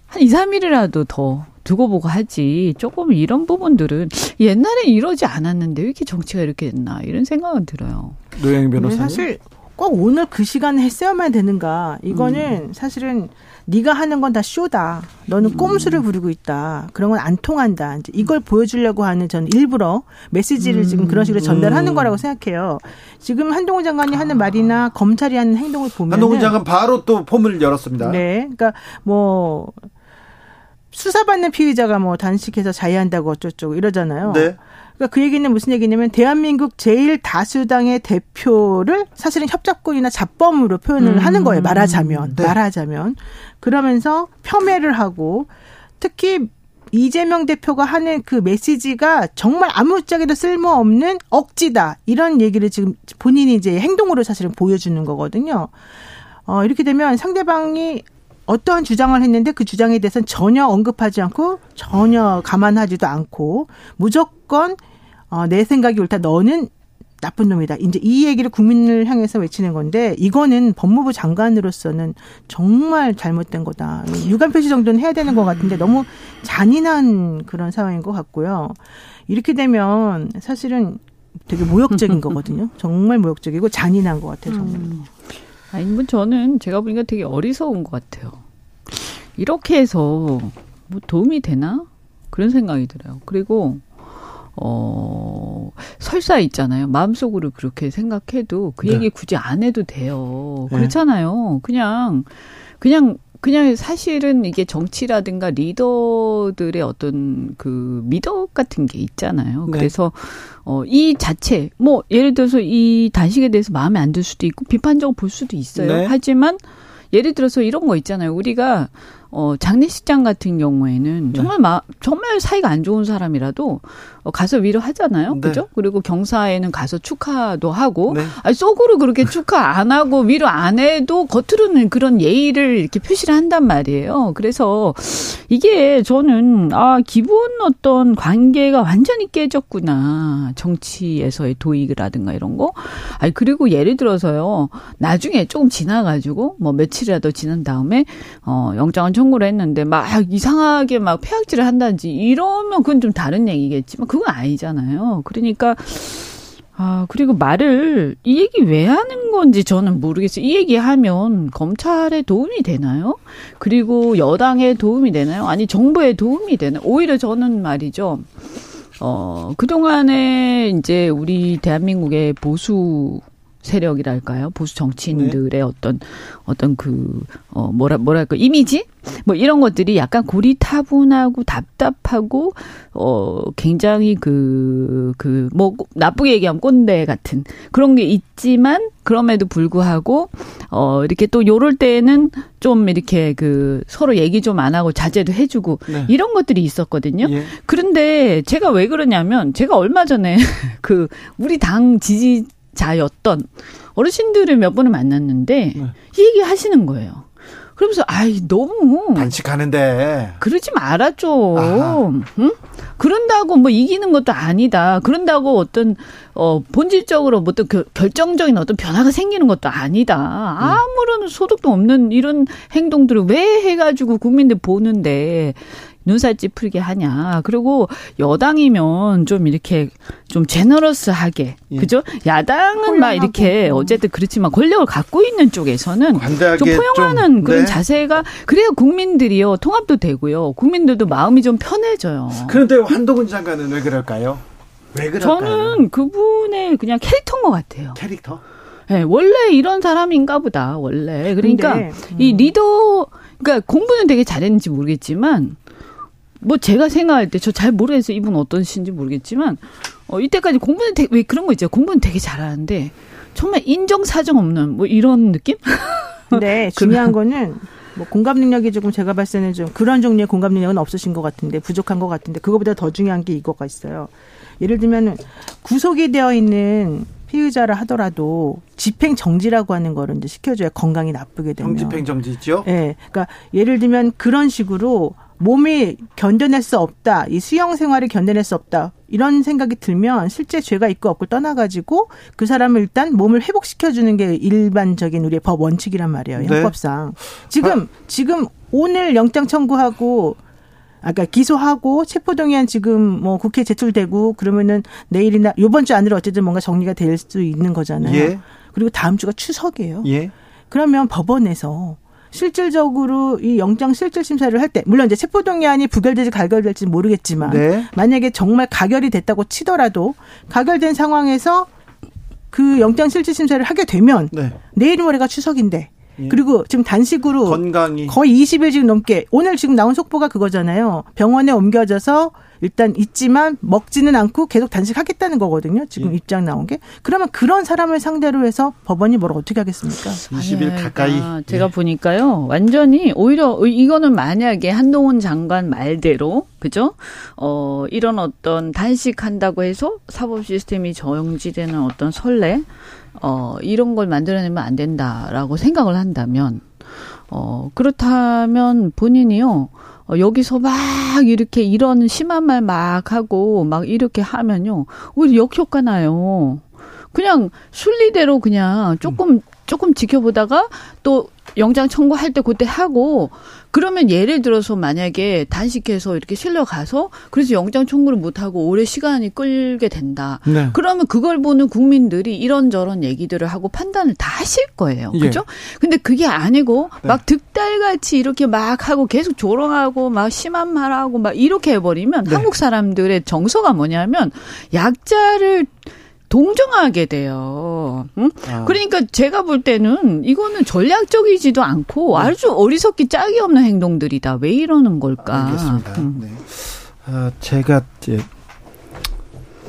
한 2, 3일이라도 더 두고 보고 하지. 조금 이런 부분들은 옛날에 이러지 않았는데 왜 이렇게 정치가 이렇게 됐나 이런 생각은 들어요. 노영 변호사님. 사실 꼭 오늘 그 시간에 했어야만 되는가? 이거는 음. 사실은 네가 하는 건 다 쇼다. 너는 음. 꼼수를 부리고 있다. 그런 건 안 통한다. 이제 이걸 보여주려고 하는 전 일부러 메시지를 음. 지금 그런 식으로 전달하는 음. 거라고 생각해요. 지금 한동훈 장관이 하는 아. 말이나 검찰이 하는 행동을 보면 한동훈 장관 바로 또 폼을 열었습니다. 네, 그러니까 뭐 수사받는 피의자가 뭐 단식해서 자해한다고 어쩌고 이러잖아요. 네. 그러니까 그 얘기는 무슨 얘기냐면 대한민국 제일 다수당의 대표를 사실은 협작권이나 잡범으로 표현을 음. 하는 거예요. 말하자면 네. 말하자면 그러면서 폄훼를 하고 특히 이재명 대표가 하는 그 메시지가 정말 아무짝에도 쓸모없는 억지다 이런 얘기를 지금 본인이 이제 행동으로 사실은 보여주는 거거든요. 어, 이렇게 되면 상대방이 어떠한 주장을 했는데 그 주장에 대해서는 전혀 언급하지 않고 전혀 감안하지도 않고 무조건 어, 내 생각이 옳다. 너는 나쁜 놈이다. 이제 이 얘기를 국민을 향해서 외치는 건데 이거는 법무부 장관으로서는 정말 잘못된 거다. 유감 표시 정도는 해야 되는 것 같은데 너무 잔인한 그런 상황인 것 같고요. 이렇게 되면 사실은 되게 모욕적인 거거든요. 정말 모욕적이고 잔인한 것 같아요. 정말. 음. 아니, 뭐 저는 제가 보니까 되게 어리석은 것 같아요. 이렇게 해서 뭐 도움이 되나? 그런 생각이 들어요. 그리고, 어, 설사 있잖아요. 마음속으로 그렇게 생각해도 그 네. 얘기 굳이 안 해도 돼요. 네. 그렇잖아요. 그냥, 그냥 그냥 사실은 이게 정치라든가 리더들의 어떤 그 미덕 같은 게 있잖아요. 네. 그래서 어, 이 자체, 뭐, 예를 들어서 이 단식에 대해서 마음에 안 들 수도 있고 비판적으로 볼 수도 있어요. 네. 하지만 예를 들어서 이런 거 있잖아요. 우리가 어, 장례식장 같은 경우에는 네. 정말 마, 정말 사이가 안 좋은 사람이라도 어, 가서 위로하잖아요. 네. 그죠? 그리고 경사에는 가서 축하도 하고, 네. 아니, 속으로 그렇게 축하 안 하고 위로 안 해도 겉으로는 그런 예의를 이렇게 표시를 한단 말이에요. 그래서 이게 저는, 아, 기본 어떤 관계가 완전히 깨졌구나. 정치에서의 도익이라든가 이런 거. 아니, 그리고 예를 들어서요, 나중에 조금 지나 가지고, 뭐 며칠이라도 지난 다음에, 어, 영장을 청 구를 했는데 막 이상하게 막 폐악질을 한다든지 이러면 그건 좀 다른 얘기겠지만 그건 아니잖아요. 그러니까 아, 그리고 말을 이 얘기 왜 하는 건지 저는 모르겠어요. 이 얘기 하면 검찰에 도움이 되나요? 그리고 여당에 도움이 되나요? 아니, 정부에 도움이 되나요? 오히려 저는 말이죠. 어, 그동안에 이제 우리 대한민국의 보수 세력이랄까요? 보수 정치인들의 네. 어떤 어떤 그 어 뭐라 뭐랄까 이미지 뭐 이런 것들이 약간 고리타분하고 답답하고 어 굉장히 그 그 뭐 나쁘게 얘기하면 꼰대 같은 그런 게 있지만 그럼에도 불구하고 어 이렇게 또 요럴 때에는 좀 이렇게 그 서로 얘기 좀 안 하고 자제도 해주고 네. 이런 것들이 있었거든요. 예. 그런데 제가 왜 그러냐면 제가 얼마 전에 그 우리 당 지지 자였던 어르신들을 몇 번을 만났는데 네. 이 얘기 하시는 거예요. 그러면서 아이 너무 단식하는데 그러지 말아줘. 응? 그런다고 뭐 이기는 것도 아니다. 그런다고 어떤 어 본질적으로 뭐 어떤 결정적인 어떤 변화가 생기는 것도 아니다. 아무런 소득도 없는 이런 행동들을 왜 해가지고 국민들 보는데 눈살 찌푸리게 하냐. 그리고 여당이면 좀 이렇게 좀 제너러스하게 예. 그죠? 야당은 막 이렇게 어쨌든 그렇지만 권력을 갖고 있는 쪽에서는 좀 포용하는 좀, 그런 네. 자세가 그래야 국민들이요 통합도 되고요. 국민들도 마음이 좀 편해져요. 그런데 한동훈 장관은 왜 그럴까요? 왜 그럴까요? 저는 그분의 그냥 캐릭터인 것 같아요. 캐릭터? 네, 원래 이런 사람인가 보다, 원래. 그러니까, 근데, 음. 이 리더, 그러니까 공부는 되게 잘했는지 모르겠지만, 뭐 제가 생각할 때 저 잘 모르겠어요. 이분 어떤 신지 모르겠지만 어 이때까지 공부는 되게, 왜 그런 거 있죠. 공부는 되게 잘하는데 정말 인정사정 없는 뭐 이런 느낌? 네, 중요한 거는 뭐 공감 능력이 조금 제가 봤을 때는 좀 그런 종류의 공감 능력은 없으신 것 같은데 부족한 것 같은데 그거보다 더 중요한 게 이거가 있어요. 예를 들면 구속이 되어 있는 피의자라 하더라도 집행 정지라고 하는 거를 이제 시켜줘야 건강이 나쁘게 되면. 집행 정지죠? 예. 네, 그러니까 예를 들면 그런 식으로 몸이 견뎌낼 수 없다. 이 수영 생활을 견뎌낼 수 없다. 이런 생각이 들면 실제 죄가 있고 없고 떠나가지고 그 사람을 일단 몸을 회복시켜주는 게 일반적인 우리의 법 원칙이란 말이에요. 네. 형법상. 지금, 아. 지금 오늘 영장 청구하고 아까 기소하고 체포동의안 지금 뭐 국회 제출되고 그러면은 내일이나 요번 주 안으로 어쨌든 뭔가 정리가 될 수 있는 거잖아요. 예. 그리고 다음 주가 추석이에요. 예. 그러면 법원에서 실질적으로 이 영장 실질 심사를 할 때 물론 이제 체포동의안이 부결될지 가결될지 모르겠지만 네. 만약에 정말 가결이 됐다고 치더라도 가결된 상황에서 그 영장 실질 심사를 하게 되면 네. 내일 모레가 추석인데 예. 그리고 지금 단식으로 건강이 거의 20일 지금 넘게 오늘 지금 나온 속보가 그거잖아요. 병원에 옮겨져서 일단 있지만 먹지는 않고 계속 단식하겠다는 거거든요. 지금 예. 입장 나온 게. 그러면 그런 사람을 상대로 해서 법원이 뭘 어떻게 하겠습니까? 20일 가까이. 아, 제가 예. 보니까요. 완전히 오히려 이거는 만약에 한동훈 장관 말대로 그죠? 어, 이런 어떤 단식한다고 해서 사법 시스템이 정지되는 어떤 선례 어, 이런 걸 만들어내면 안 된다라고 생각을 한다면 어, 그렇다면 본인이요. 어, 여기서 막 이렇게 이런 심한 말 막 하고 막 이렇게 하면요. 오히려 역효과 나요. 그냥 순리대로 그냥 조금 조금 지켜보다가 또 영장 청구할 때 그때 하고 그러면 예를 들어서 만약에 단식해서 이렇게 실려 가서 그래서 영장 청구를 못 하고 오래 시간이 끌게 된다. 네. 그러면 그걸 보는 국민들이 이런저런 얘기들을 하고 판단을 다 하실 거예요. 예. 그죠? 근데 그게 아니고 네. 막 득달같이 이렇게 막 하고 계속 조롱하고 막 심한 말하고 막 이렇게 해 버리면 네. 한국 사람들의 정서가 뭐냐면 약자를 동정하게 돼요. 응? 아. 그러니까 제가 볼 때는 이거는 전략적이지도 않고 네. 아주 어리석기 짝이 없는 행동들이다. 왜 이러는 걸까? 알겠습니다. 응. 네. 어, 제가 이제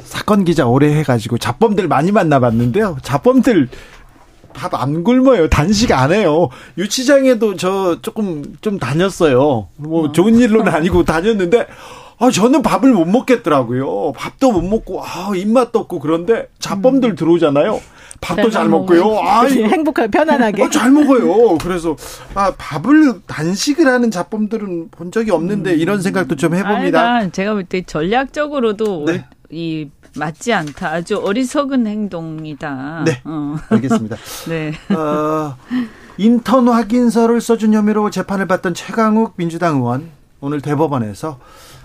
사건 기자 오래 해가지고 잡범들 많이 만나봤는데요. 잡범들 밥 안 굶어요. 단식 안 해요. 유치장에도 저 조금 좀 다녔어요. 뭐 어. 좋은 일로는 아니고 다녔는데 아, 저는 밥을 못 먹겠더라고요. 밥도 못 먹고, 아, 입맛도 없고 그런데 잡범들 음. 들어오잖아요. 밥도 잘 먹고요. 아, 행복하게 편안하게. 아, 잘 먹어요. 그래서 아, 밥을 단식을 하는 잡범들은 본 적이 없는데 음. 이런 생각도 좀 해봅니다. 아니, 제가 볼 때 전략적으로도 네. 이 맞지 않다. 아주 어리석은 행동이다. 네. 어. 알겠습니다. 네. 어, 인턴 확인서를 써준 혐의로 재판을 받던 최강욱 민주당 의원 오늘 대법원에서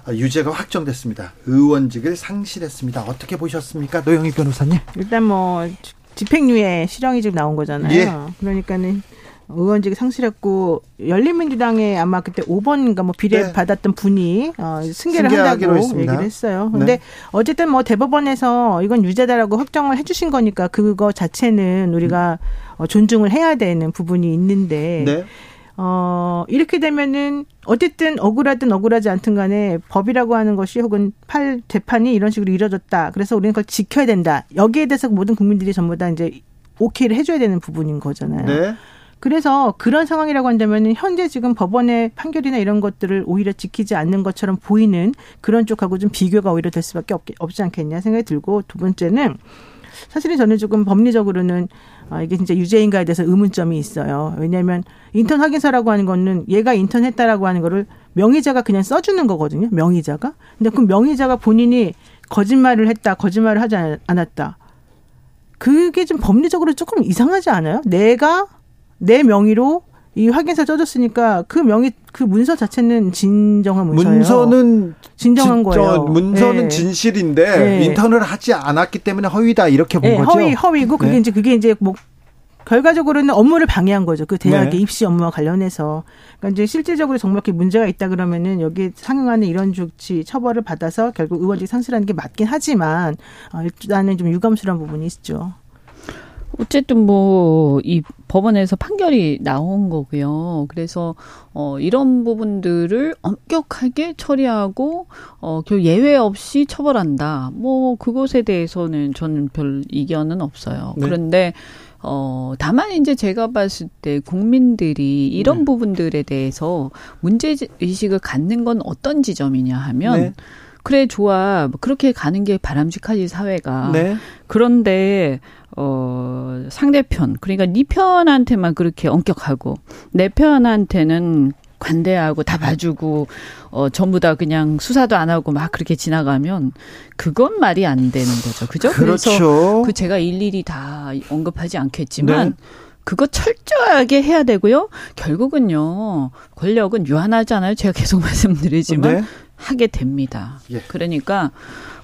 유죄가 확정됐습니다. 의원직을 상실했습니다. 어떻게 보셨습니까, 노영희 변호사님? 일단 뭐 집행유예 실형이 지금 나온 거잖아요. 예. 그러니까는 의원직 상실했고 열린민주당에 아마 그때 5번인가 뭐 비례 네. 받았던 분이 어, 승계를 한다고 했습니다. 얘기를 했어요. 네. 근데 네. 어쨌든 뭐 대법원에서 이건 유죄다라고 확정을 해주신 거니까 그거 자체는 우리가 음. 존중을 해야 되는 부분이 있는데. 네. 어, 이렇게 되면은 어쨌든 억울하든 억울하지 않든 간에 법이라고 하는 것이 혹은 팔 재판이 이런 식으로 이뤄졌다. 그래서 우리는 그걸 지켜야 된다. 여기에 대해서 모든 국민들이 전부 다 이제 오케이를 해줘야 되는 부분인 거잖아요. 네. 그래서 그런 상황이라고 한다면 현재 지금 법원의 판결이나 이런 것들을 오히려 지키지 않는 것처럼 보이는 그런 쪽하고 좀 비교가 오히려 될 수밖에 없, 없지 않겠냐 생각이 들고 두 번째는 사실은 저는 조금 법리적으로는 아, 이게 진짜 유죄인가에 대해서 의문점이 있어요. 왜냐하면 인턴 확인서라고 하는 거는 얘가 인턴 했다라고 하는 거를 명의자가 그냥 써주는 거거든요. 명의자가. 근데 그 명의자가 본인이 거짓말을 했다, 거짓말을 하지 않았다. 그게 좀 법리적으로 조금 이상하지 않아요? 내가 내 명의로 이 확인서 써줬으니까 그 명의 그 문서 자체는 진정한 문서예요. 문서는 진정한 거예요. 문서는 네. 진실인데 네. 인턴을 하지 않았기 때문에 허위다 이렇게 본 네, 거죠. 허위 허위고 그게 네. 이제 그게 이제 뭐 결과적으로는 업무를 방해한 거죠. 그 대학의 네. 입시 업무와 관련해서. 그러니까 이제 실질적으로 정말 이렇게 문제가 있다 그러면은 여기 상응하는 이런 조치 처벌을 받아서 결국 의원직 상실하는 게 맞긴 하지만 어, 일단은 좀 유감스러운 부분이 있죠. 어쨌든 뭐 이 법원에서 판결이 나온 거고요. 그래서 어 이런 부분들을 엄격하게 처리하고 어그 예외 없이 처벌한다. 뭐 그것에 대해서는 저는 별 이견은 없어요. 네. 그런데 어, 다만 이제 제가 봤을 때 국민들이 이런 네. 부분들에 대해서 문제 의식을 갖는 건 어떤 지점이냐 하면 네. 그래 좋아 그렇게 가는 게 바람직하지 사회가 네. 그런데 어 상대편 그러니까 네 편한테만 그렇게 엄격하고 내 편한테는 관대하고 다 봐주고 어 전부 다 그냥 수사도 안 하고 막 그렇게 지나가면 그건 말이 안 되는 거죠. 그죠? 그렇죠. 그래서 그 제가 일일이 다 언급하지 않겠지만 네. 그거 철저하게 해야 되고요. 결국은요. 권력은 유한하잖아요. 제가 계속 말씀드리지만 네. 하게 됩니다. 예. 그러니까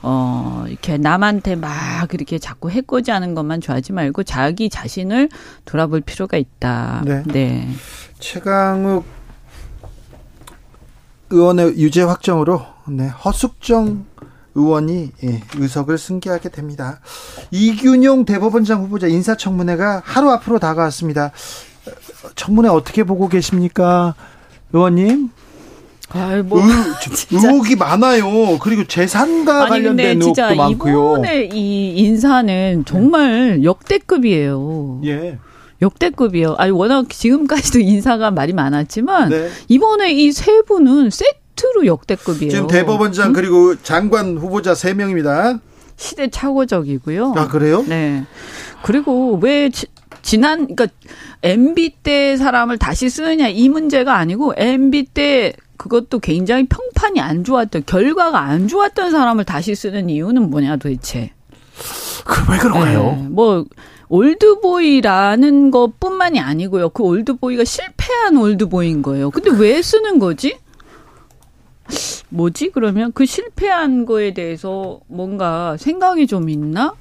어 이렇게 남한테 막 이렇게 자꾸 해코지 하는 것만 좋아하지 말고 자기 자신을 돌아볼 필요가 있다. 네. 네. 최강욱 의원의 유죄 확정으로 네, 허숙정 의원이 예, 의석을 승계하게 됩니다. 이균용 대법원장 후보자 인사청문회가 하루 앞으로 다가왔습니다. 청문회 어떻게 보고 계십니까, 의원님? 아이, 뭐, 의혹이 많아요. 그리고 재산과 아니, 관련된 의혹도 많고요. 이번에 이 인사는 정말 역대급이에요. 예. 역대급이요. 아니 워낙 지금까지도 인사가 말이 많았지만 네. 이번에 이 세 분은 세트로 역대급이에요. 지금 대법원장 응? 그리고 장관 후보자 세 명입니다. 시대착오적이고요. 아 그래요? 네. 그리고 왜 지난 그러니까 MB 때 사람을 다시 쓰느냐 이 문제가 아니고 MB 때 그것도 굉장히 평판이 안 좋았던 결과가 안 좋았던 사람을 다시 쓰는 이유는 뭐냐 도대체. 그왜 그런가요? 네, 뭐 올드보이라는 것뿐만이 아니고요. 그 올드보이가 실패한 올드보이인 거예요. 근데 왜 쓰는 거지? 뭐지? 그러면 그 실패한 거에 대해서 뭔가 생각이 좀 있나?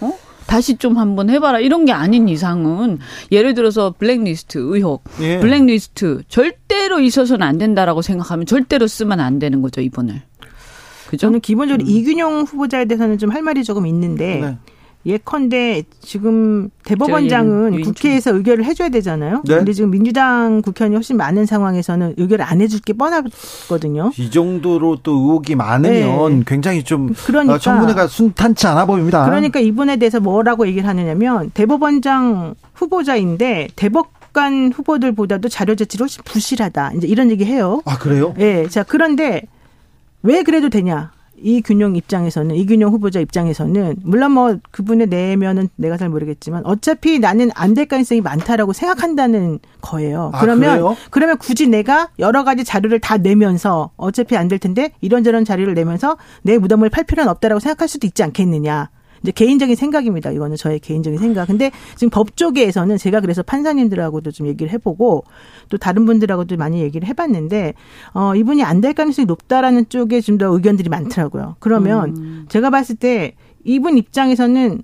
어? 다시 좀 한번 해봐라. 이런 게 아닌 이상은 예를 들어서 블랙리스트 의혹, 예. 블랙리스트 절대로 있어서는 안 된다라고 생각하면 절대로 쓰면 안 되는 거죠 이분을. 그죠? 저는 기본적으로 음. 이균용 후보자에 대해서는 좀 할 말이 조금 있는데 네. 예컨대 지금 대법원장은 국회에서 의결을 해줘야 되잖아요. 네? 근데 지금 민주당 국회의원이 훨씬 많은 상황에서는 의결을 안 해줄 게 뻔하거든요. 이 정도로 또 의혹이 많으면 네. 굉장히 좀 그러니까, 청문회가 순탄치 않아 보입니다. 그러니까 이분에 대해서 뭐라고 얘기를 하느냐면 대법원장 후보자인데 대법 관 후보들보다도 자료 제출이 훨씬 부실하다. 이제 이런 얘기 해요. 아 그래요? 네. 자 그런데 왜 그래도 되냐? 이균용 입장에서는 이균용 후보자 입장에서는 물론 뭐 그분의 내면은 내가 잘 모르겠지만 어차피 나는 안 될 가능성이 많다라고 생각한다는 거예요. 아, 그러면 그래요? 그러면 굳이 내가 여러 가지 자료를 다 내면서 어차피 안 될 텐데 이런저런 자료를 내면서 내 무덤을 팔 필요는 없다라고 생각할 수도 있지 않겠느냐. 이제 개인적인 생각입니다. 이거는 저의 개인적인 생각. 근데 지금 법조계에서는 제가 그래서 판사님들하고도 좀 얘기를 해보고 또 다른 분들하고도 많이 얘기를 해봤는데 어 이분이 안 될 가능성이 높다라는 쪽에 좀 더 의견들이 많더라고요. 그러면 음. 제가 봤을 때 이분 입장에서는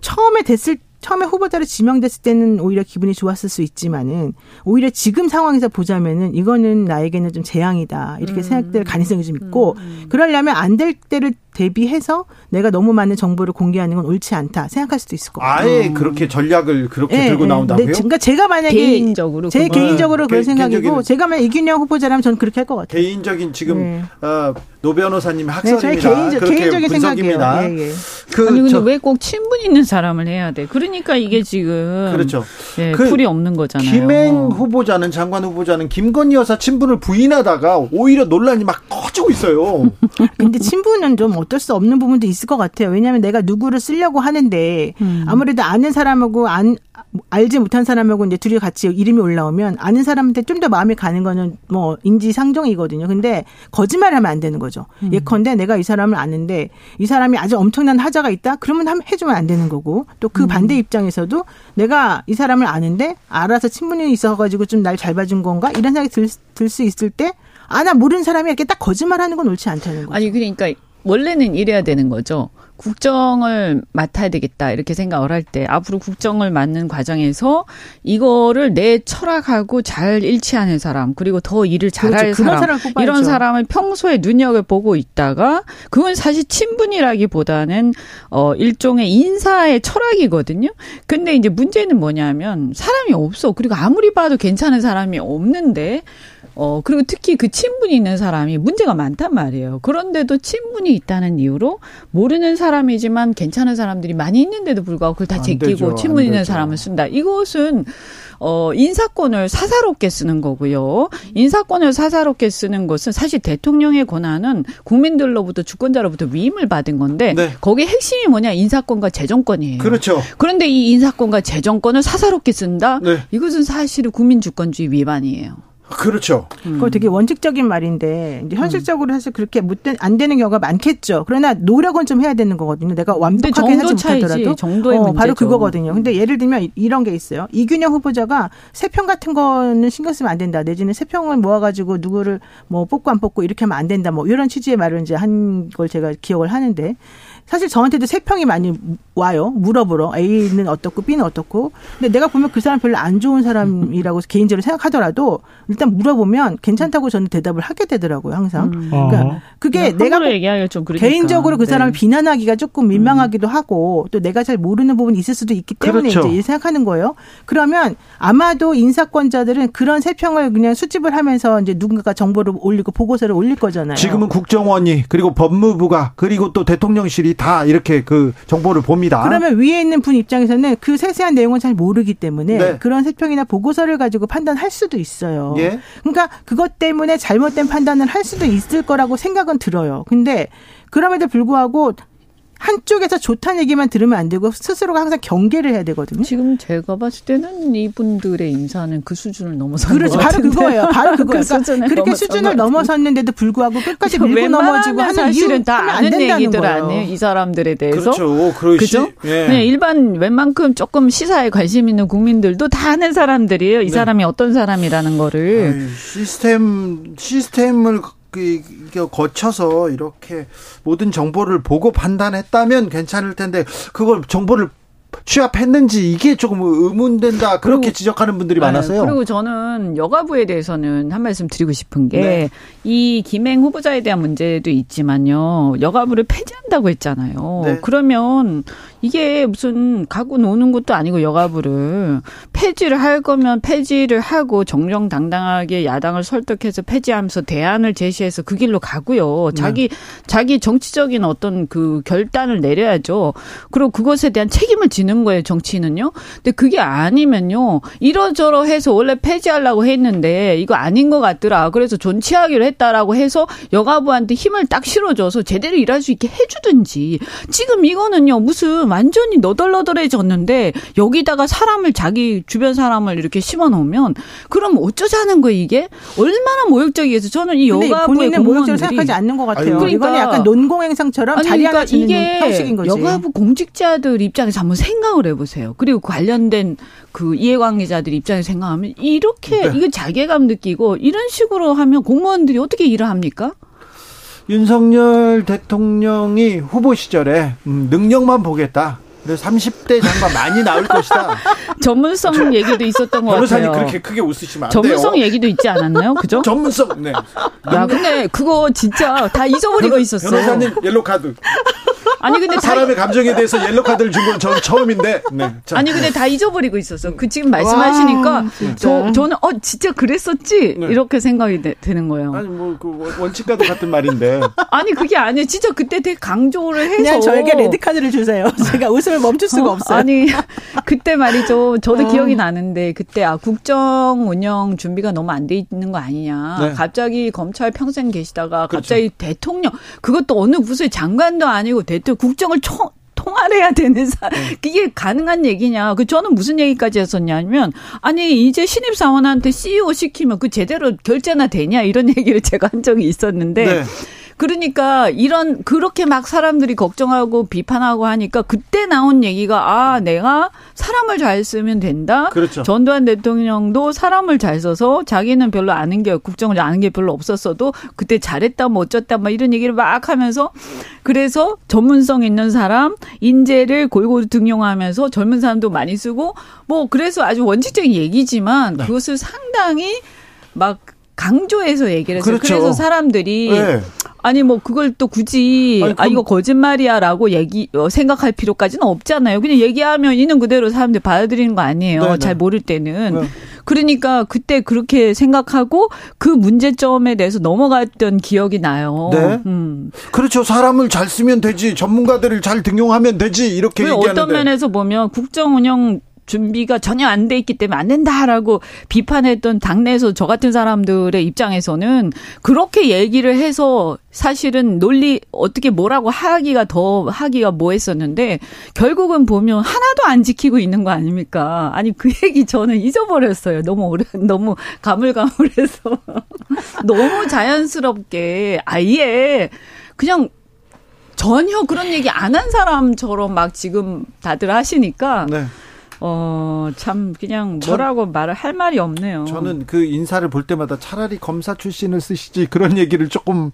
처음에 됐을 처음에 후보자로 지명됐을 때는 오히려 기분이 좋았을 수 있지만은 오히려 지금 상황에서 보자면은 이거는 나에게는 좀 재앙이다 이렇게 음. 생각될 가능성이 좀 있고 음. 음. 그러려면 안 될 때를 대비해서 내가 너무 많은 정보를 공개하는 건 옳지 않다 생각할 수도 있을 것 같아요. 아예 그렇게 전략을 그렇게 네, 들고 네. 나온다고요? 네, 그러니까 제가 만약에 개인적으로 제 개인적으로 그런 생각이고 제가 만약 이균용 후보자라면 저는 그렇게 할 것 같아요. 개인적인 지금 네. 어, 노 변호사님 학설입니다. 네, 개인적, 개인적 인 생각입니다. 예, 예. 그, 아니 근데 왜 꼭 친분 있는 사람을 해야 돼? 그러니까 이게 지금 그렇죠. 예, 그 풀이 없는 거잖아요. 김행 후보자는 장관 후보자는 김건희 여사 친분을 부인하다가 오히려 논란이 막 커지고 있어요. 근데 친분은 좀 어쩔 수 없는 부분도 있을 것 같아요. 왜냐하면 내가 누구를 쓰려고 하는데 음. 아무래도 아는 사람하고 안 알지 못한 사람하고 이제 둘이 같이 이름이 올라오면 아는 사람한테 좀 더 마음이 가는 거는 뭐 인지상정이거든요. 근데 거짓말하면 안 되는 거죠. 음. 예컨대 내가 이 사람을 아는데 이 사람이 아주 엄청난 하자가 있다. 그러면 해주면 안 되는 거고 또그 음. 반대 입장에서도 내가 이 사람을 아는데 알아서 친분이 있어가지고 좀 날 잘 봐준 건가 이런 생각이 들 수 있을 때 아, 나 모르는 사람이 이렇게 딱 거짓말하는 건 옳지 않다는 거죠. 아니, 그러니까 원래는 이래야 되는 거죠. 국정을 맡아야 되겠다 이렇게 생각을 할 때 앞으로 국정을 맡는 과정에서 이거를 내 철학하고 잘 일치하는 사람 그리고 더 일을 잘할 그렇죠. 사람 이런 사람을 평소에 눈여겨 보고 있다가 그건 사실 친분이라기보다는 어 일종의 인사의 철학이거든요. 근데 이제 문제는 뭐냐면 사람이 없어 그리고 아무리 봐도 괜찮은 사람이 없는데 어, 그리고 특히 그 친분이 있는 사람이 문제가 많단 말이에요. 그런데도 친분이 있다는 이유로 모르는 사람이지만 괜찮은 사람들이 많이 있는데도 불구하고 그걸 다 제끼고 친분 있는 사람을 쓴다. 이것은 어, 인사권을 사사롭게 쓰는 거고요. 인사권을 사사롭게 쓰는 것은 사실 대통령의 권한은 국민들로부터 주권자로부터 위임을 받은 건데 네. 거기에 핵심이 뭐냐 인사권과 재정권이에요. 그렇죠. 그런데 이 인사권과 재정권을 사사롭게 쓴다. 네. 이것은 사실은 국민 주권주의 위반이에요. 그렇죠. 음. 그거 되게 원칙적인 말인데 이제 현실적으로 사실 그렇게 못된 안 되는 경우가 많겠죠. 그러나 노력은 좀 해야 되는 거거든요. 내가 완벽하게 하지 못하더라도 정도의 어, 바로 그거거든요. 근데 예를 들면 이런 게 있어요. 이균영 후보자가 세평 같은 거는 신경 쓰면 안 된다. 내지는 세평을 모아가지고 누구를 뭐 뽑고 안 뽑고 이렇게 하면 안 된다. 뭐 이런 취지의 말을 이제 한 걸 제가 기억을 하는데 사실 저한테도 세 평이 많이 와요. 물어보러. A는 어떻고 B는 어떻고. 근데 내가 보면 그 사람 별로 안 좋은 사람이라고 개인적으로 생각하더라도 일단 물어보면 괜찮다고 저는 대답을 하게 되더라고요. 항상. 음. 그러니까 그게 내가 좀 개인적으로 그 사람을 네. 비난하기가 조금 민망하기도 음. 하고 또 내가 잘 모르는 부분이 있을 수도 있기 때문에 그렇죠. 이제 생각하는 거예요. 그러면 아마도 인사권자들은 그런 세 평을 그냥 수집을 하면서 이제 누군가가 정보를 올리고 보고서를 올릴 거잖아요. 지금은 국정원이 그리고 법무부가 그리고 또 대통령실이 다 이렇게 그 정보를 봅니다. 그러면 위에 있는 분 입장에서는 그 세세한 내용은 잘 모르기 때문에 네. 그런 세평이나 보고서를 가지고 판단할 수도 있어요. 예? 그러니까 그것 때문에 잘못된 판단을 할 수도 있을 거라고 생각은 들어요. 근데 그럼에도 불구하고 한쪽에서 좋다는 얘기만 들으면 안 되고 스스로가 항상 경계를 해야 되거든요. 지금 제가 봤을 때는 이분들의 인사는 그 수준을 넘어선 그렇죠. 바로 그거예요. 바로 그거예요. 그 그러니까 그렇게 수준을 넘어섰는데도 불구하고 끝까지 밀고 넘어지고 하는 사실은 다 아는 얘기들 아니에요. 이 사람들에 대해서. 그렇죠. 그렇죠. 예. 네, 일반 웬만큼 조금 시사에 관심 있는 국민들도 다 아는 사람들이에요. 이 네. 사람이 어떤 사람이라는 거를. 아유, 시스템 시스템을 그 거쳐서 이렇게 모든 정보를 보고 판단했다면 괜찮을 텐데 그걸 정보를 취합했는지 이게 조금 의문된다 그렇게 그리고, 지적하는 분들이 네, 많았어요. 그리고 저는 여가부에 대해서는 한 말씀 드리고 싶은 게이 네. 김행 후보자에 대한 문제도 있지만요. 여가부를 폐지한다고 했잖아요. 네. 그러면 이게 무슨 갖고 노는 것도 아니고 여가부를 폐지를 할 거면 폐지를 하고 정정당당하게 야당을 설득해서 폐지하면서 대안을 제시해서 그 길로 가고요. 자기 네. 자기 정치적인 어떤 그 결단을 내려야죠. 그리고 그것에 대한 책임을 지는 거예요. 정치인은요. 근데 그게 아니면요. 이러저러 해서 원래 폐지하려고 했는데 이거 아닌 것 같더라. 그래서 존치하기로 했다라고 해서 여가부한테 힘을 딱 실어줘서 제대로 일할 수 있게 해주든지 지금 이거는요 무슨 완전히 너덜너덜해졌는데 여기다가 사람을 자기 주변 사람을 이렇게 심어 놓으면 그럼 어쩌자는 거예요 이게 얼마나 모욕적이어서 저는 이 여가부의 공무원들이 생각하지 않는 것 같아요. 그러니까 이거는 약간 논공행상처럼 자리 그러니까 이게 형식인 거지. 여가부 공직자들 입장에서 한번 생각을 해보세요. 그리고 관련된 그 이해관계자들 입장에서 생각하면 이렇게 네. 이거 자괴감 느끼고 이런 식으로 하면 공무원들이 어떻게 일을 합니까? 윤석열 대통령이 후보 시절에 음, 능력만 보겠다. 그래서 30대 장관 많이 나올 것이다. 전문성 저, 얘기도 있었던 것 변호사님 같아요. 그렇게 크게 웃으시면 안 전문성 돼요. 얘기도 있지 않았나요? 그죠? 전문성. 네. 야, 근데 그거 진짜 다 잊어버리고 있었어. 변호사님 옐로 카드. 아니 근데 사람의 감정에 대해서 옐로 카드를 준 건 저는 처음인데. 네. 자. 아니 근데 다 잊어버리고 있었어. 그 지금 말씀하시니까 와, 저 저는 어 진짜 그랬었지 네. 이렇게 생각이 되, 는 거예요. 아니 뭐 그 원칙과도 같은 말인데. 아니 그게 아니에요. 진짜 그때 되게 강조를 해서 그냥 저에게 레드 카드를 주세요. 제가 웃음 을 멈출 수가 어, 없어요. 아니 그때 말이죠. 저도 어. 기억이 나는데 그때 아 국정 운영 준비가 너무 안 돼 있는 거 아니냐. 네. 갑자기 검찰 평생 계시다가 그렇죠. 갑자기 대통령 그것도 어느 부서의 장관도 아니고 대통령 국정을 총 통화를 해야 되는 사 네. 그게 가능한 얘기냐. 그 저는 무슨 얘기까지 했었냐면 아니 이제 신입 사원한테 CEO 시키면 그 제대로 결제나 되냐 이런 얘기를 제가 한 적이 있었는데 네. 그러니까 이런 그렇게 막 사람들이 걱정하고 비판하고 하니까 그때 나온 얘기가 아 내가 사람을 잘 쓰면 된다. 그렇죠. 전두환 대통령도 사람을 잘 써서 자기는 별로 아는 게 국정을 아는 게 별로 없었어도 그때 잘했다 뭐 어쩌다 막 이런 얘기를 막 하면서 그래서 전문성 있는 사람 인재를 골고루 등용하면서 젊은 사람도 많이 쓰고 뭐 그래서 아주 원칙적인 얘기지만 네. 그것을 상당히 막 강조해서 얘기를 했어요. 그렇죠. 그래서 사람들이 네. 아니 뭐 그걸 또 굳이 아니, 아 이거 거짓말이야라고 얘기 어, 생각할 필요까지는 없잖아요. 그냥 얘기하면 있는 그대로 사람들 받아들이는 거 아니에요. 네네. 잘 모를 때는. 네. 그러니까 그때 그렇게 생각하고 그 문제점에 대해서 넘어갔던 기억이 나요. 네. 음. 그렇죠. 사람을 잘 쓰면 되지. 전문가들을 잘 등용하면 되지. 이렇게 얘기하는데. 어떤 면에서 보면 국정 운영 준비가 전혀 안 돼 있기 때문에 안 된다라고 비판했던 당내에서 저 같은 사람들의 입장에서는 그렇게 얘기를 해서 사실은 논리 어떻게 뭐라고 하기가 더 하기가 뭐 했었는데 결국은 보면 하나도 안 지키고 있는 거 아닙니까? 아니 그 얘기 저는 잊어버렸어요. 너무 오래 너무 가물가물해서 너무 자연스럽게 아예 그냥 전혀 그런 얘기 안 한 사람처럼 막 지금 다들 하시니까 네. 어, 참, 그냥 뭐라고 참, 말을 할 말이 없네요. 저는 그 인사를 볼 때마다 차라리 검사 출신을 쓰시지 그런 얘기를 조금,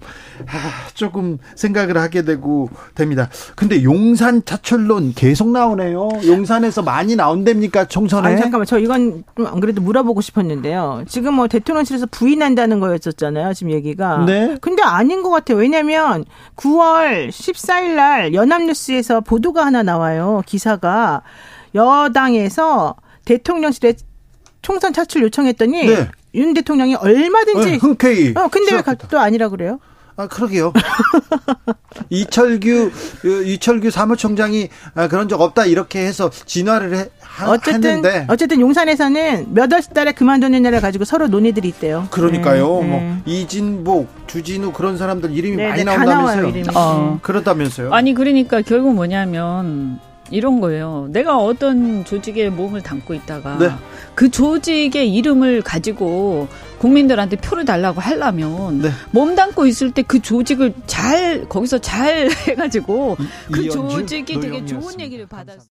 아, 조금 생각을 하게 되고 됩니다. 근데 용산 차출론 계속 나오네요. 용산에서 많이 나온답니까, 총선에? 아니, 잠깐만. 저 이건 안 그래도 물어보고 싶었는데요. 지금 뭐 대통령실에서 부인한다는 거였었잖아요. 지금 얘기가. 네. 근데 아닌 것 같아요. 왜냐면 9월 14일 날 연합뉴스에서 보도가 하나 나와요. 기사가. 여당에서 대통령실에 총선 차출 요청했더니 네. 윤 대통령이 얼마든지 네, 흔쾌히. 어, 근데 왜 또 아니라 그래요? 아, 그러게요. 이철규, 그 이철규 사무총장이 아, 그런 적 없다, 이렇게 해서 진화를 해, 하, 어쨌든, 했는데. 어쨌든 용산에서는 몇 월 달에 그만두는 날을 가지고 서로 논의들이 있대요. 그러니까요. 네, 뭐, 네. 이진복, 주진우 그런 사람들 이름이 네, 많이 네, 나온다면서요. 나와요, 어. 그렇다면서요. 아니, 그러니까 결국 뭐냐면, 이런 거예요. 내가 어떤 조직에 몸을 담고 있다가 네. 그 조직의 이름을 가지고 국민들한테 표를 달라고 하려면 네. 몸 담고 있을 때 그 조직을 잘 거기서 잘 해가지고 그 조직이 되게 좋은 얘기를 받았어.